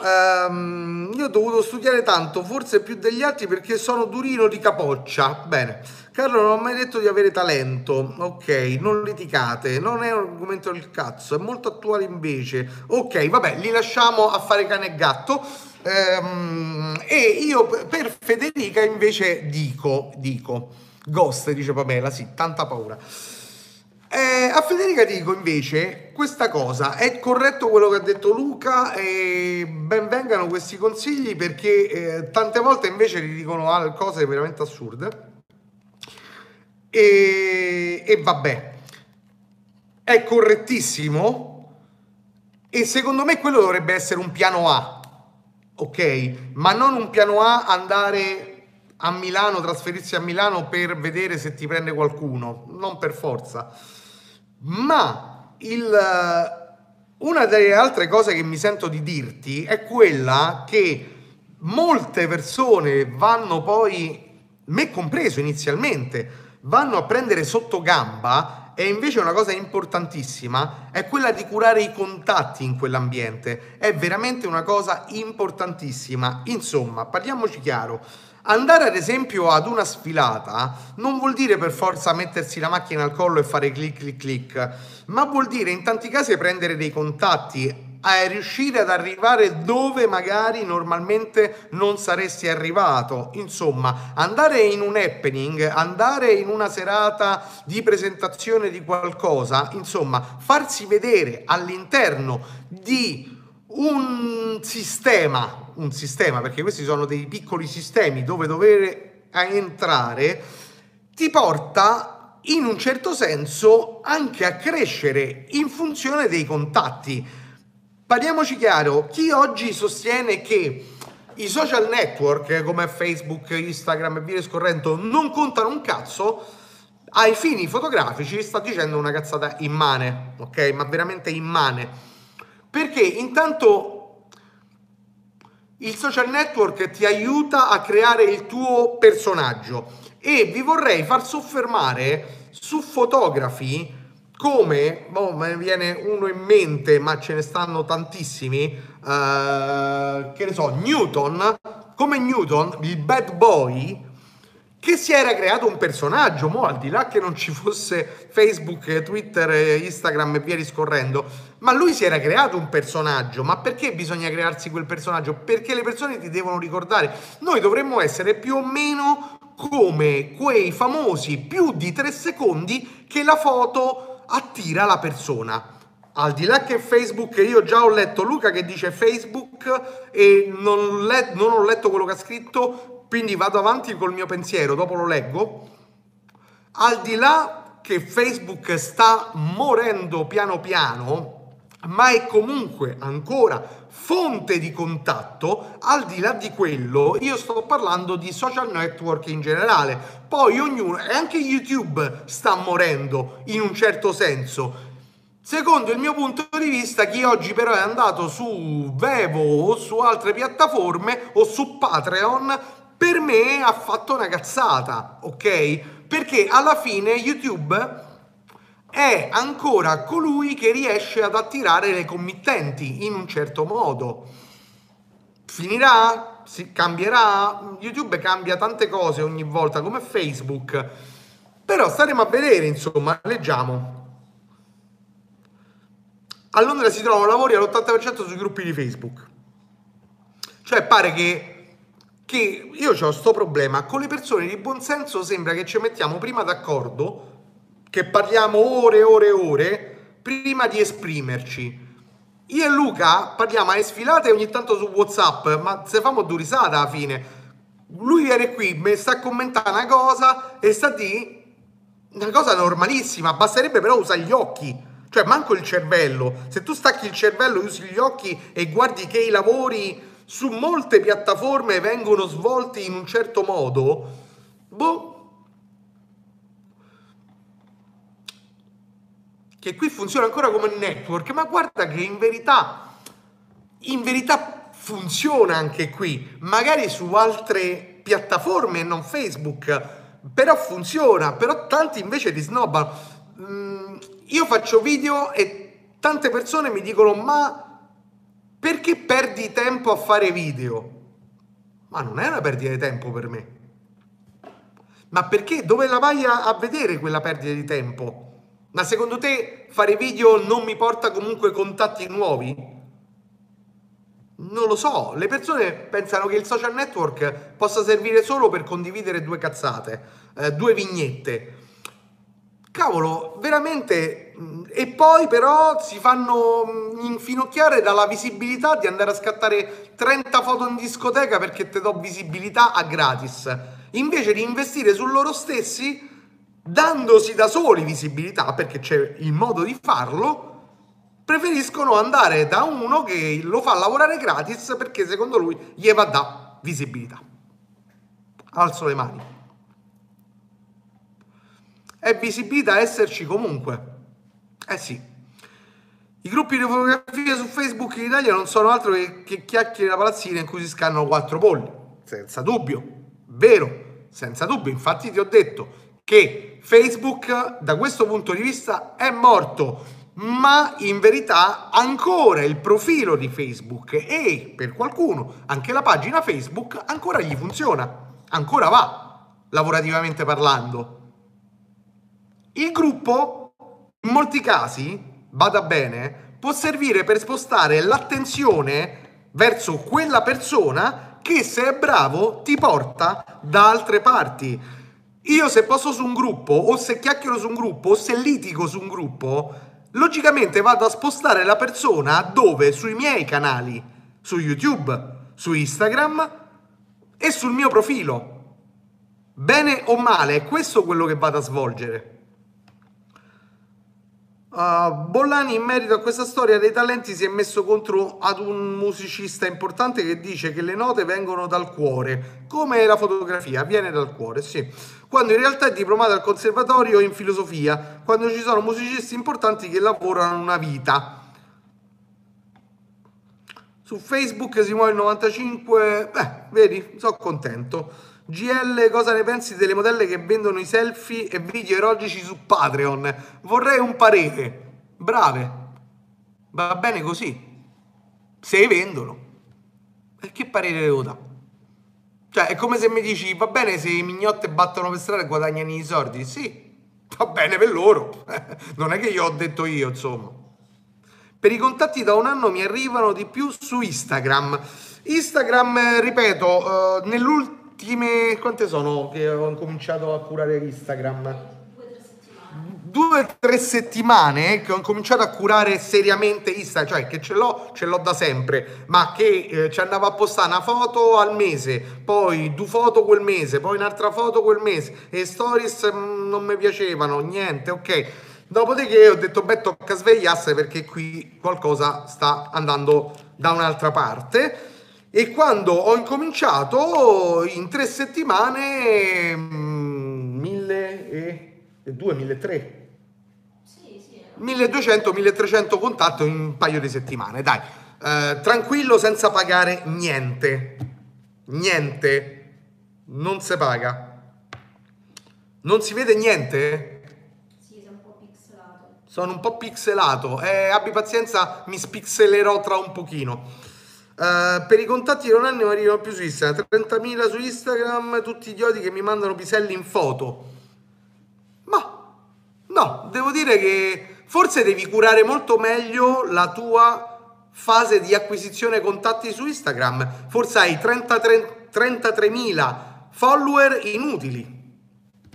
S1: Um, io ho dovuto studiare tanto, forse più degli altri perché sono durino di capoccia. Bene, Carlo non ho mai detto di avere talento. Ok, non litigate, non è un argomento del cazzo, è molto attuale invece. Ok, vabbè, li lasciamo a fare cane e gatto. Um, e io per Federica invece dico, dico Ghost, dice Pamela, sì, tanta paura. Eh, a Federica dico invece questa cosa, è corretto quello che ha detto Luca e ben vengano questi consigli perché eh, tante volte invece gli dicono ah, cose veramente assurde e, e vabbè, è correttissimo e secondo me quello dovrebbe essere un piano A, ok? Ma non un piano A andare a Milano, trasferirsi a Milano per vedere se ti prende qualcuno, non per forza. Ma il, una delle altre cose che mi sento di dirti è quella che molte persone vanno poi, me compreso inizialmente, vanno a prendere sotto gamba e invece una cosa importantissima è quella di curare i contatti in quell'ambiente. È veramente una cosa importantissima. Insomma, parliamoci chiaro Andare ad esempio ad una sfilata non vuol dire per forza mettersi la macchina al collo e fare clic clic clic, ma vuol dire in tanti casi prendere dei contatti, a riuscire ad arrivare dove magari normalmente non saresti arrivato. Insomma, andare in un happening, andare in una serata di presentazione di qualcosa, insomma, farsi vedere all'interno di un sistema un sistema, perché questi sono dei piccoli sistemi dove dover entrare, ti porta in un certo senso anche a crescere in funzione dei contatti. Parliamoci chiaro, chi oggi sostiene che i social network come Facebook, Instagram e via scorrendo non contano un cazzo, ai fini fotografici sta dicendo una cazzata immane, ok? Ma veramente immane. Perché intanto il social network ti aiuta a creare il tuo personaggio e vi vorrei far soffermare su fotografi come, boh, me ne viene uno in mente, ma ce ne stanno tantissimi, uh, che ne so, Newton, come Newton, il bad boy, che si era creato un personaggio, mo al di là che non ci fosse Facebook, Twitter, Instagram e via discorrendo, ma lui si era creato un personaggio, ma perché bisogna crearsi quel personaggio? Perché le persone ti devono ricordare, noi dovremmo essere più o meno come quei famosi più di tre secondi che la foto attira la persona. Al di là che Facebook, io già ho letto Luca che dice Facebook e non, let, non ho letto quello che ha scritto, quindi vado avanti col mio pensiero, dopo lo leggo. Al di là che Facebook sta morendo piano piano, ma è comunque ancora fonte di contatto, al di là di quello io sto parlando di social network in generale. Poi ognuno, e anche YouTube sta morendo in un certo senso. Secondo il mio punto di vista, chi oggi però è andato su Vevo o su altre piattaforme o su Patreon per me ha fatto una cazzata, ok? Perché alla fine YouTube è ancora colui che riesce ad attirare le committenti in un certo modo. Finirà? si cambierà, YouTube cambia tante cose ogni volta come Facebook, però staremo a vedere, insomma, leggiamo. A Londra si trovano lavori all'80% sui gruppi di Facebook. Cioè pare che, che io ho questo problema, con le persone di buon senso sembra che ci mettiamo prima d'accordo, che parliamo ore e ore e ore, prima di esprimerci. Io e Luca parliamo a sfilate ogni tanto su Whatsapp, ma se famo due risate alla fine. Lui viene qui, mi sta a commentare una cosa e sta di una cosa normalissima, basterebbe però usare gli occhi. Cioè, manco il cervello. Se tu stacchi il cervello, usi gli occhi e guardi che i lavori su molte piattaforme vengono svolti in un certo modo, boh, che qui funziona ancora come network, ma guarda che in verità, in verità funziona anche qui, magari su altre piattaforme e non Facebook, però funziona, però tanti invece ti snobbano. Mm, io faccio video e tante persone mi dicono ma perché perdi tempo a fare video? Ma non è una perdita di tempo per me. Ma perché? Dove la vai a, a vedere quella perdita di tempo? Ma secondo te fare video non mi porta comunque contatti nuovi? Non lo so, le persone pensano che il social network possa servire solo per condividere due cazzate, eh, due vignette. Cavolo, veramente. E poi però si fanno infinocchiare dalla visibilità di andare a scattare 30 foto in discoteca perché ti do visibilità a gratis. Invece di investire su loro stessi dandosi da soli visibilità, perché c'è il modo di farlo, preferiscono andare da uno che lo fa lavorare gratis perché secondo lui gli va da visibilità. Alzo le mani. È visibilità esserci comunque. Eh sì. I gruppi di fotografie su Facebook in Italia non sono altro che, che chiacchiere da palazzina in cui si scannano quattro polli. Senza dubbio. Vero, senza dubbio. Infatti ti ho detto, che Facebook da questo punto di vista è morto, ma in verità ancora il profilo di Facebook e per qualcuno anche la pagina Facebook ancora gli funziona, ancora va, lavorativamente parlando. Il gruppo in molti casi, vada bene, può servire per spostare l'attenzione verso quella persona che se è bravo ti porta da altre parti io se posso su un gruppo, o se chiacchiero su un gruppo, o se litigo su un gruppo, logicamente vado a spostare la persona dove? Sui miei canali, su YouTube, su Instagram e sul mio profilo. Bene o male, è questo quello che vado a svolgere. Uh, Bollani in merito a questa storia dei talenti si è messo contro ad un musicista importante che dice che le note vengono dal cuore, come la fotografia, viene dal cuore, sì. Quando in realtà è diplomato al conservatorio in filosofia, quando ci sono musicisti importanti che lavorano una vita. Su Facebook si muove il 95, beh, vedi, sono contento. GL, cosa ne pensi delle modelle che vendono i selfie e video erotici su Patreon? Vorrei un parere. Brave. Va bene così. Se vendono. E che parere devo dare? Cioè, è come se mi dici, va bene se i mignotte battono per strada e guadagnano i soldi? Sì, va bene per loro. non è che io ho detto io, insomma. Per i contatti da un anno mi arrivano di più su Instagram. Instagram, ripeto, uh, nell'ultimo ultime, quante sono che ho cominciato a curare Instagram? Due o tre settimane che ho cominciato a curare seriamente Instagram, cioè che ce l'ho, ce l'ho da sempre, ma che eh, ci andavo a postare una foto al mese, poi due foto quel mese, poi un'altra foto quel mese e stories mh, mm, non mi piacevano, niente, ok. Dopodiché ho detto, beh, tocca svegliarsi perché qui qualcosa sta andando da un'altra parte e quando ho incominciato, in tre settimane, 1200, 1300. Sì, sì, 1200, 1300 contatti in un paio di settimane, dai. Eh, tranquillo senza pagare niente. Niente. Non si paga. Non si vede niente?
S2: Sì, sei un po' pixelato.
S1: Sono un po' pixelato. Eh, abbi pazienza, mi spixelerò tra un pochino. Uh, per i contatti non hanno arrivano più su Instagram. 30.000 su Instagram tutti gli odi che mi mandano piselli in foto. Ma no devo dire che forse devi curare molto meglio la tua fase di acquisizione contatti su Instagram. Forse hai 33, 33.000 follower inutili.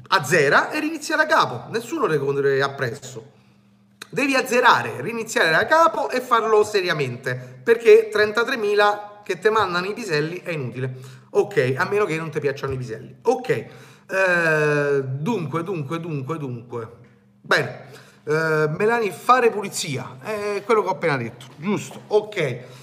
S1: Azzera e riniziare da capo. Nessuno le corre appresso devi azzerare, riniziare da capo e farlo seriamente, perché 33.000 che ti mandano i piselli è inutile. Ok, a meno che non ti piacciono i piselli. Ok, eh, dunque, dunque, dunque, dunque. Bene, eh, Melani, fare pulizia, è quello che ho appena detto, giusto? Ok.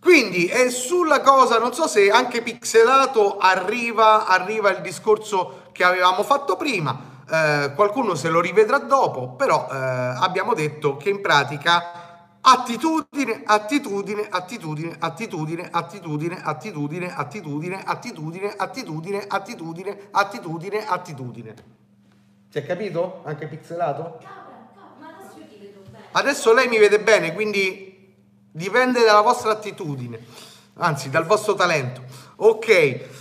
S1: Quindi è sulla cosa, non so se anche pixelato arriva, arriva il discorso che avevamo fatto prima eh, qualcuno se lo rivedrà dopo, però eh, abbiamo detto che in pratica attitudine, attitudine, attitudine, attitudine, attitudine, attitudine, attitudine, attitudine, attitudine, attitudine, attitudine, attitudine. Si è capito? Anche pixelato? Adesso lei mi vede bene, quindi dipende dalla vostra attitudine, anzi dal vostro talento. Ok.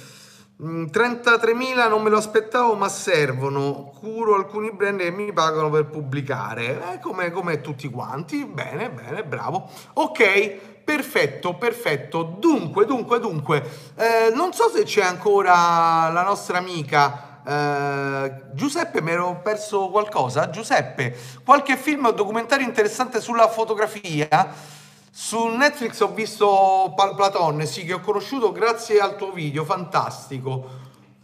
S1: 33.000 mm, non me lo aspettavo ma servono. Curo alcuni brand e mi pagano per pubblicare. Eh, come, tutti quanti. Bene bene bravo. Ok perfetto perfetto. Dunque dunque dunque. Eh, non so se c'è ancora la nostra amica. Eh, Giuseppe mi ero perso qualcosa. Giuseppe qualche film o documentario interessante sulla fotografia su Netflix ho visto Pal Platon, sì, che ho conosciuto grazie al tuo video, fantastico.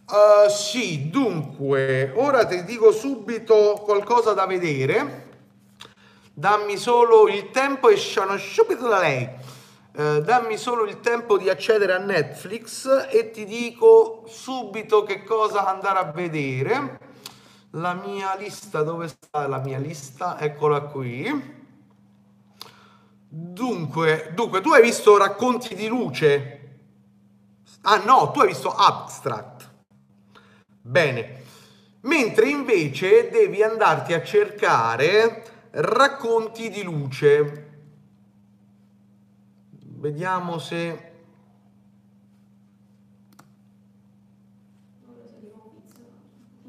S1: Uh, sì, dunque, ora ti dico subito qualcosa da vedere. Dammi solo il tempo e sono subito da lei. Uh, dammi solo il tempo di accedere a Netflix e ti dico subito che cosa andare a vedere. La mia lista, dove sta la mia lista? Eccola qui. Dunque, dunque, tu hai visto Racconti di luce? Ah no, tu hai visto Abstract. Bene. Mentre invece devi andarti a cercare Racconti di luce. Vediamo se...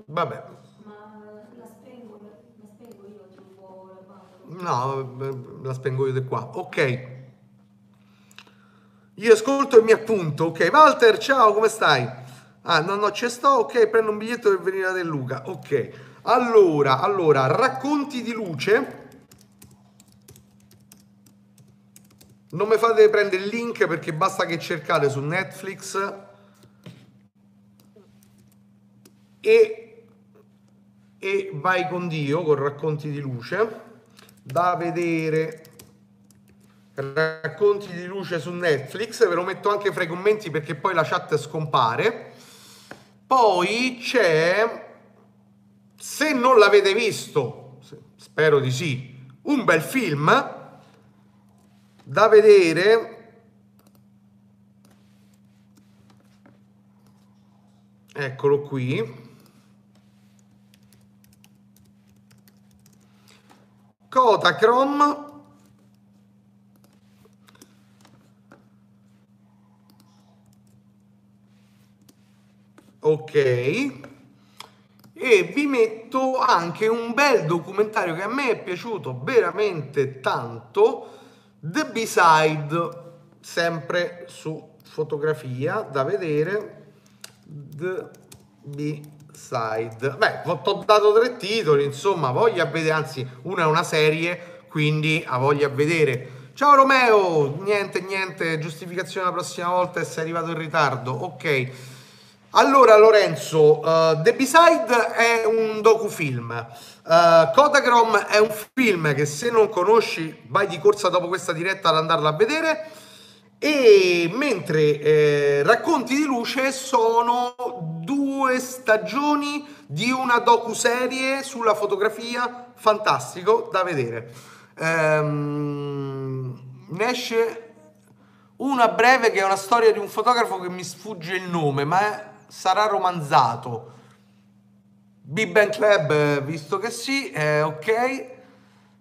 S1: Vabbè, No, la spengo io di qua. Ok. Io ascolto e mi appunto. Ok, Walter, ciao, come stai? Ah, no, no, ci sto. Ok, prendo un biglietto per venire da Luca. Ok. Allora, allora, racconti di luce. Non mi fate prendere il link perché basta che cercate su Netflix e, e vai con Dio con racconti di luce da vedere. Racconti di luce su Netflix ve lo metto anche fra i commenti perché poi la chat scompare. Poi c'è se non l'avete visto spero di sì un bel film da vedere. Eccolo qui Kodachrome ok. E vi metto anche un bel documentario che a me è piaciuto veramente tanto The B-Side sempre su fotografia da vedere. The B-Side Side. Beh, ti ho dato tre titoli, insomma, voglia a vedere, anzi, una è una serie, quindi ha voglia a vedere. Ciao Romeo, niente, niente, giustificazione la prossima volta e sei arrivato in ritardo, ok. Allora Lorenzo, uh, The B-Side è un docufilm, uh, Kodachrome è un film che se non conosci vai di corsa dopo questa diretta ad andarla a vedere e mentre eh, Racconti di luce sono due stagioni di una docu-serie sulla fotografia fantastico da vedere. Ehm, ne esce una breve che è una storia di un fotografo che mi sfugge il nome, ma è, sarà romanzato. Big Bang Club, visto che sì, eh, ok.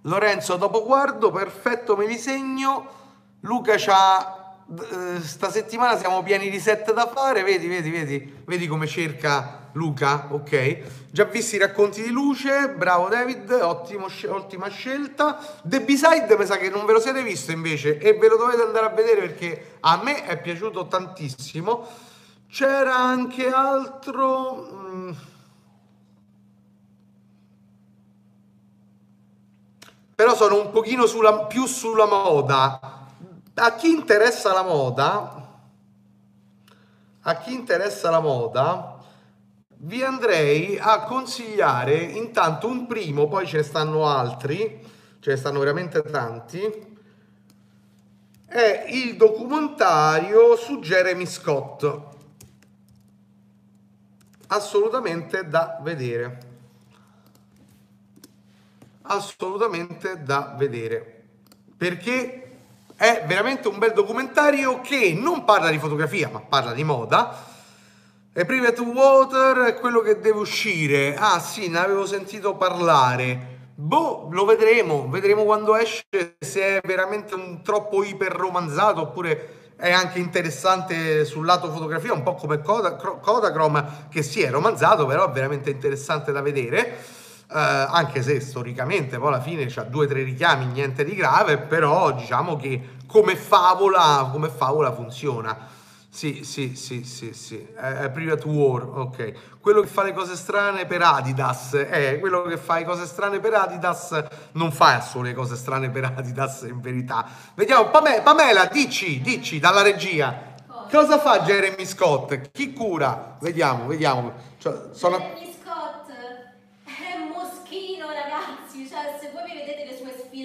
S1: Lorenzo, dopo guardo, perfetto, me li segno. Luca c'ha eh, sta settimana siamo pieni di set da fare, vedi, vedi, vedi, vedi come cerca Luca, ok? Già visti i racconti di luce, bravo David, ottimo, ottima scelta. The B-Side mi sa che non ve lo siete visto invece e ve lo dovete andare a vedere perché a me è piaciuto tantissimo. C'era anche altro... Mm. Però sono un pochino sulla, più sulla moda a chi interessa la moda, a chi interessa la moda, vi andrei a consigliare intanto un primo, poi ce ne stanno altri, ce ne stanno veramente tanti, è il documentario su Jeremy Scott. Assolutamente da vedere. Assolutamente da vedere. Perché è veramente un bel documentario che non parla di fotografia, ma parla di moda. E Private Water è quello che deve uscire. Ah sì, ne avevo sentito parlare. Boh, lo vedremo, vedremo quando esce se è veramente un troppo iper romanzato oppure è anche interessante sul lato fotografia, un po' come Kodachrome che sì è romanzato, però è veramente interessante da vedere eh, anche se storicamente poi alla fine c'ha due o tre richiami, niente di grave, però diciamo che come favola, come favola funziona. Sì, sì, sì, sì, sì, è Private War, ok. Quello che fa le cose strane per Adidas, eh, quello che fa le cose strane per Adidas non fa solo le cose strane per Adidas in verità. Vediamo, Pamela, Pamela dici, dici dalla regia, cosa fa Jeremy Scott? Chi cura? Vediamo, vediamo. Cioè, sono...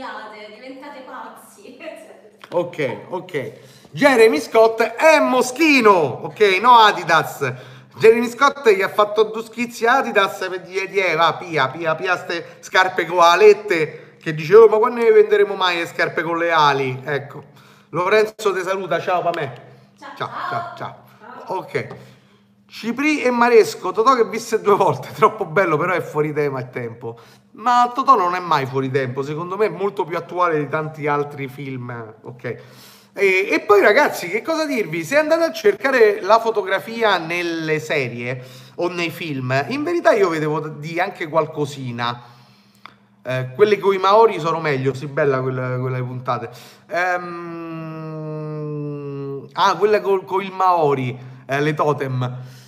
S2: sfilate, diventate pazzi.
S1: ok, ok. Jeremy Scott è Moschino, ok, no Adidas. Jeremy Scott gli ha fatto due schizzi Adidas per dire, di, eh, va, pia, pia, pia, ste scarpe con alette, che dicevo, ma quando ne venderemo mai le scarpe con le ali? Ecco. Lorenzo ti saluta, ciao Pamè. Ciao, ciao, ciao. ciao. Ok. Cipri e Maresco, Totò che visse due volte, troppo bello, però è fuori tema e tempo. Ma Totò non è mai fuori tempo, secondo me è molto più attuale di tanti altri film, ok? E, e, poi ragazzi, che cosa dirvi? Se andate a cercare la fotografia nelle serie o nei film, in verità io vedevo di anche qualcosina. Eh, quelle con i Maori sono meglio, sì, bella quella, quelle puntate. Ehm... Ah, quelle con, con il Maori, eh, le totem.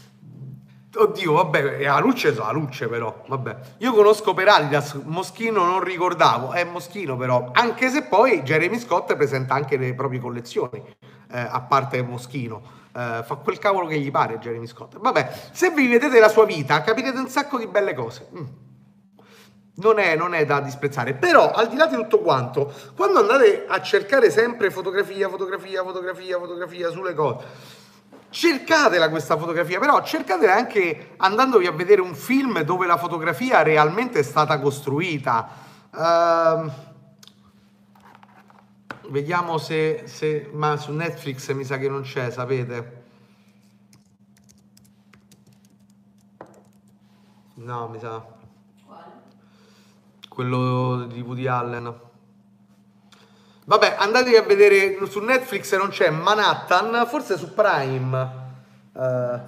S1: Oddio, vabbè, è a luce so, a luce però, vabbè. Io conosco per Adidas, Moschino non ricordavo, è Moschino però, anche se poi Jeremy Scott presenta anche le proprie collezioni, eh, a parte Moschino. Eh, fa quel cavolo che gli pare Jeremy Scott. Vabbè, se vi vedete la sua vita capirete un sacco di belle cose. Mm. Non è, non è, da disprezzare, però al di là di tutto quanto, quando andate a cercare sempre fotografia, fotografia, fotografia, fotografia sulle cose, cercatela questa fotografia, però cercatela anche andandovi a vedere un film dove la fotografia realmente è stata costruita. Uh, vediamo se, se, ma su Netflix mi sa che non c'è, sapete? No, mi sa. Quale? Quello di Woody Allen. Vabbè, andatevi a vedere su Netflix non c'è Manhattan, forse su Prime.
S2: Uh?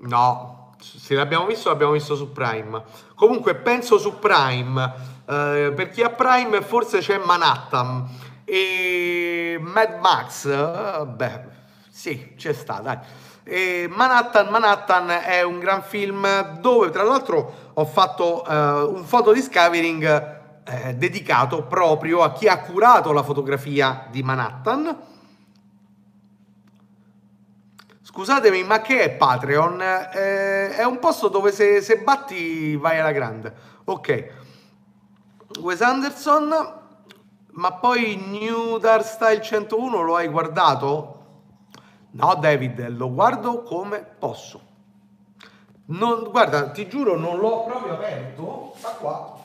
S1: No, se l'abbiamo visto l'abbiamo visto su Prime. Comunque penso su Prime, uh, per chi ha Prime forse c'è Manhattan e Mad Max, uh, beh, sì, c'è sta, dai. E Manhattan, Manhattan è un gran film dove tra l'altro ho fatto un foto discovering eh, dedicato proprio a chi ha curato la fotografia di Manhattan. Scusatemi, ma che è Patreon? Eh, è un posto dove se, se, batti vai alla grande. Ok. Wes Anderson, ma poi New Dark Style 101 lo hai guardato? No, David, lo guardo come posso. Non, guarda, ti giuro, non l'ho proprio aperto. Sta qua.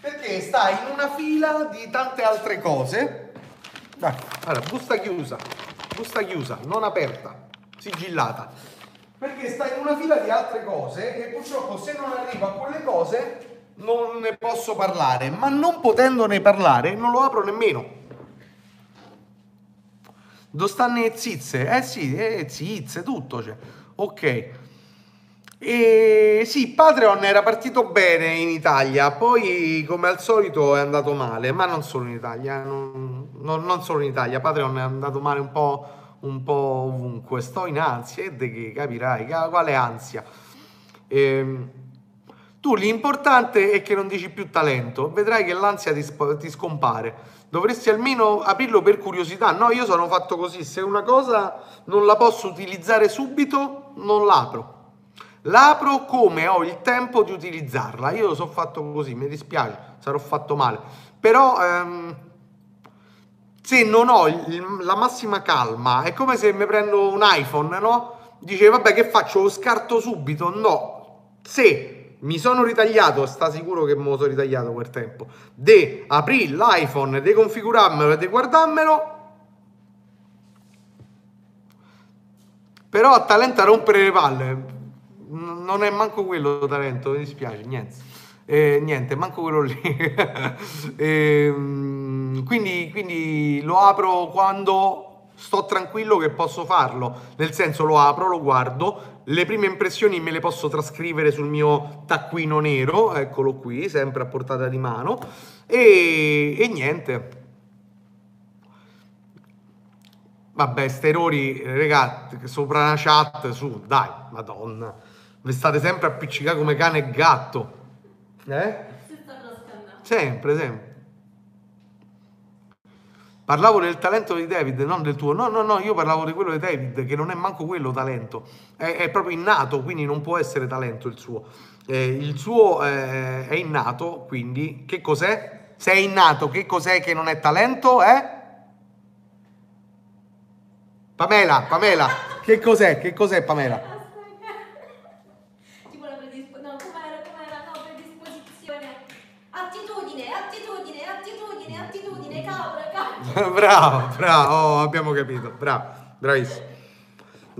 S1: Perché sta in una fila di tante altre cose. Dai, allora, busta chiusa, busta chiusa, non aperta, sigillata. Perché sta in una fila di altre cose e purtroppo se non arrivo a quelle cose non ne posso parlare, ma non potendone parlare non lo apro nemmeno. Dove stanno le zizze? Eh sì, eh, zizze, tutto c'è. Ok. E sì, Patreon era partito bene in Italia, poi come al solito è andato male, ma non solo in Italia, non, non- non solo in Italia, Patreon è andato male un po', un po' ovunque, sto in ansia, e che capirai, ca- quale ansia? Ehm, tu l'importante è che non dici più talento, vedrai che l'ansia ti, ti scompare. Dovresti almeno aprirlo per curiosità. No, io sono fatto così, se una cosa non la posso utilizzare subito, non l'apro. L'apro come ho il tempo di utilizzarla. Io lo so fatto così, mi dispiace, sarò fatto male. Però ehm, se non ho il- la massima calma, è come se mi prendo un iPhone, no? Dice, vabbè, che faccio? Lo scarto subito? No. Se mi sono ritagliato, sta sicuro che me lo sono ritagliato quel tempo, di aprire l'iPhone, di configurarmelo e di guardarmelo, però a rompere le palle. Non è manco quello talento, mi dispiace, niente. Eh, niente, manco quello lì. Ehm, quindi, quindi lo apro quando sto tranquillo che posso farlo. Nel senso lo apro, lo guardo, le prime impressioni me le posso trascrivere sul mio taccuino nero, eccolo qui, sempre a portata di mano. E, e niente. Vabbè, sti errori, ragazzi, sopra una chat, su, dai, madonna. Vi state sempre appiccicati come cane e gatto. Eh? Sempre, sempre. Parlavo del talento di David, non del tuo. No, no, no, io parlavo di quello di David, che non è manco quello talento. È, è proprio innato, quindi non può essere talento il suo. Eh, il suo eh, è innato, quindi che cos'è? Se è innato, che cos'è che non è talento? Eh? Pamela, Pamela, che cos'è? Che cos'è Pamela?
S2: Tipo la predisposizione. No, com'era, com'era? No, predisposizione. Attitudine, attitudine, attitudine, attitudine, cabra, cabra.
S1: bravo, bravo, oh, abbiamo capito, bravo, bravissimo.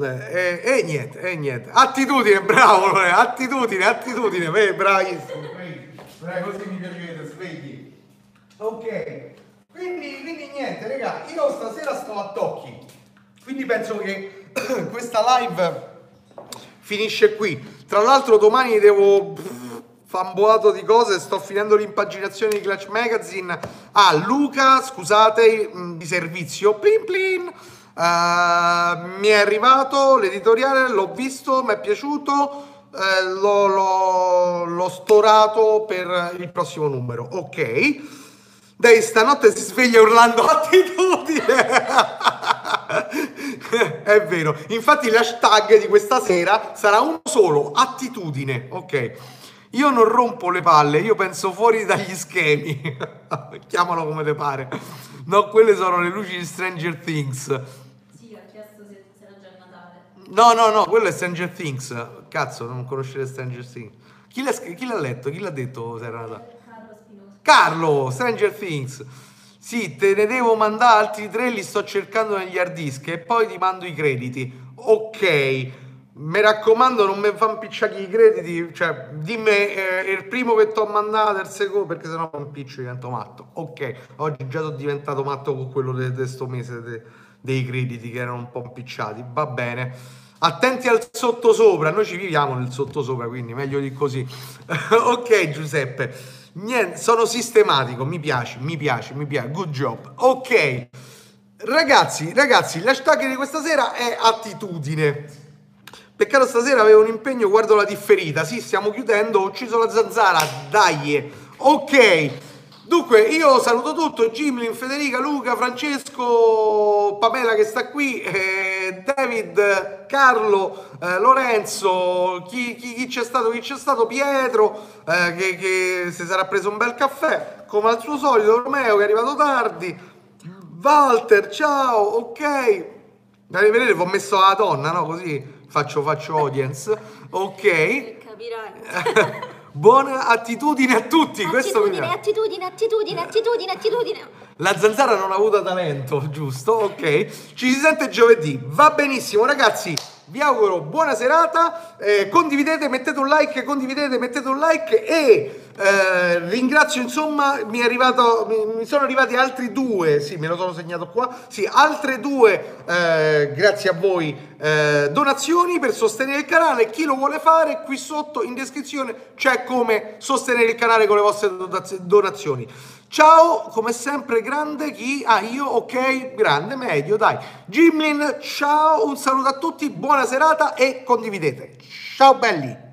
S1: Eh, E, e niente, e niente. Attitudine, bravo, Lore, attitudine, attitudine, eh, bravissimo. Bravi, così mi piacete, svegli. Ok, quindi, quindi niente, raga, io stasera sto a tocchi. Quindi penso che questa live finisce qui. Tra l'altro domani devo famboato di cose, sto finendo l'impaginazione di Clutch Magazine. Ah, Luca, scusate, mh, di servizio. Plin plin. Eh, mi è arrivato l'editoriale, l'ho visto, mi è piaciuto, eh, l'ho, l'ho- l'ho storato per il prossimo numero. Ok. Dai, stanotte si sveglia urlando attitudine. È vero. Infatti l'hashtag di questa sera sarà uno solo, attitudine. Ok. Io non rompo le palle, io penso fuori dagli schemi. Chiamalo come te pare. No, quelle sono le luci di Stranger Things.
S2: Sì, ha chiesto se era già Natale.
S1: No, no, no, quello è Stranger Things. Cazzo, non conoscete Stranger Things. Chi l'ha, chi l'ha letto? Chi l'ha detto se era Natale?
S2: Carlo Spinosa.
S1: Carlo, Stranger Things. Sì, te ne devo mandare altri tre, li sto cercando negli hard disk e poi ti mando i crediti. Ok, mi raccomando, non mi fa impicciare i crediti. Cioè, dimmi eh, il primo che ti ho mandato, il secondo, perché sennò mi impiccio e divento matto. Ok, oggi già sono diventato matto con quello di questo mese de- dei crediti che erano un po' impicciati. Va bene. Attenti al sottosopra, noi ci viviamo nel sottosopra, quindi meglio di così. ok, Giuseppe. Niente, sono sistematico, mi piace, mi piace, mi piace. Good job. Ok. Ragazzi, ragazzi, l'hashtag di questa sera è attitudine. Peccato stasera avevo un impegno, guardo la differita. Sì, stiamo chiudendo, ho ucciso la zanzara, dai. Ok. Dunque, io saluto tutto, Gimlin, Federica, Luca, Francesco, Pamela che sta qui, eh, David, Carlo, eh, Lorenzo, chi, chi- chi c'è stato, chi c'è stato, Pietro, eh, che, che si sarà preso un bel caffè, come al suo solito, Romeo che è arrivato tardi, Walter, ciao, ok. Vi ho messo la donna, no? Così faccio, faccio audience. Ok.
S2: Capirai.
S1: Buona attitudine a tutti. Questo mi
S2: Attitudine,
S1: piace.
S2: attitudine, attitudine, attitudine, attitudine.
S1: La zanzara non ha avuto talento, giusto? Ok. Ci si sente giovedì. Va benissimo, ragazzi. Vi auguro buona serata. eh, condividete, mettete un like, condividete, mettete un like e Eh, ringrazio, insomma, mi, arrivato, mi, mi sono arrivati altri due, sì, me lo sono segnato qua, sì, altre due, eh, grazie a voi, eh, donazioni per sostenere il canale. Chi lo vuole fare, qui sotto in descrizione c'è come sostenere il canale con le vostre donazioni. Ciao, come sempre, grande chi? Ah, io, ok, grande, medio, dai. Jimlin, ciao, un saluto a tutti, buona serata e condividete. Ciao belli!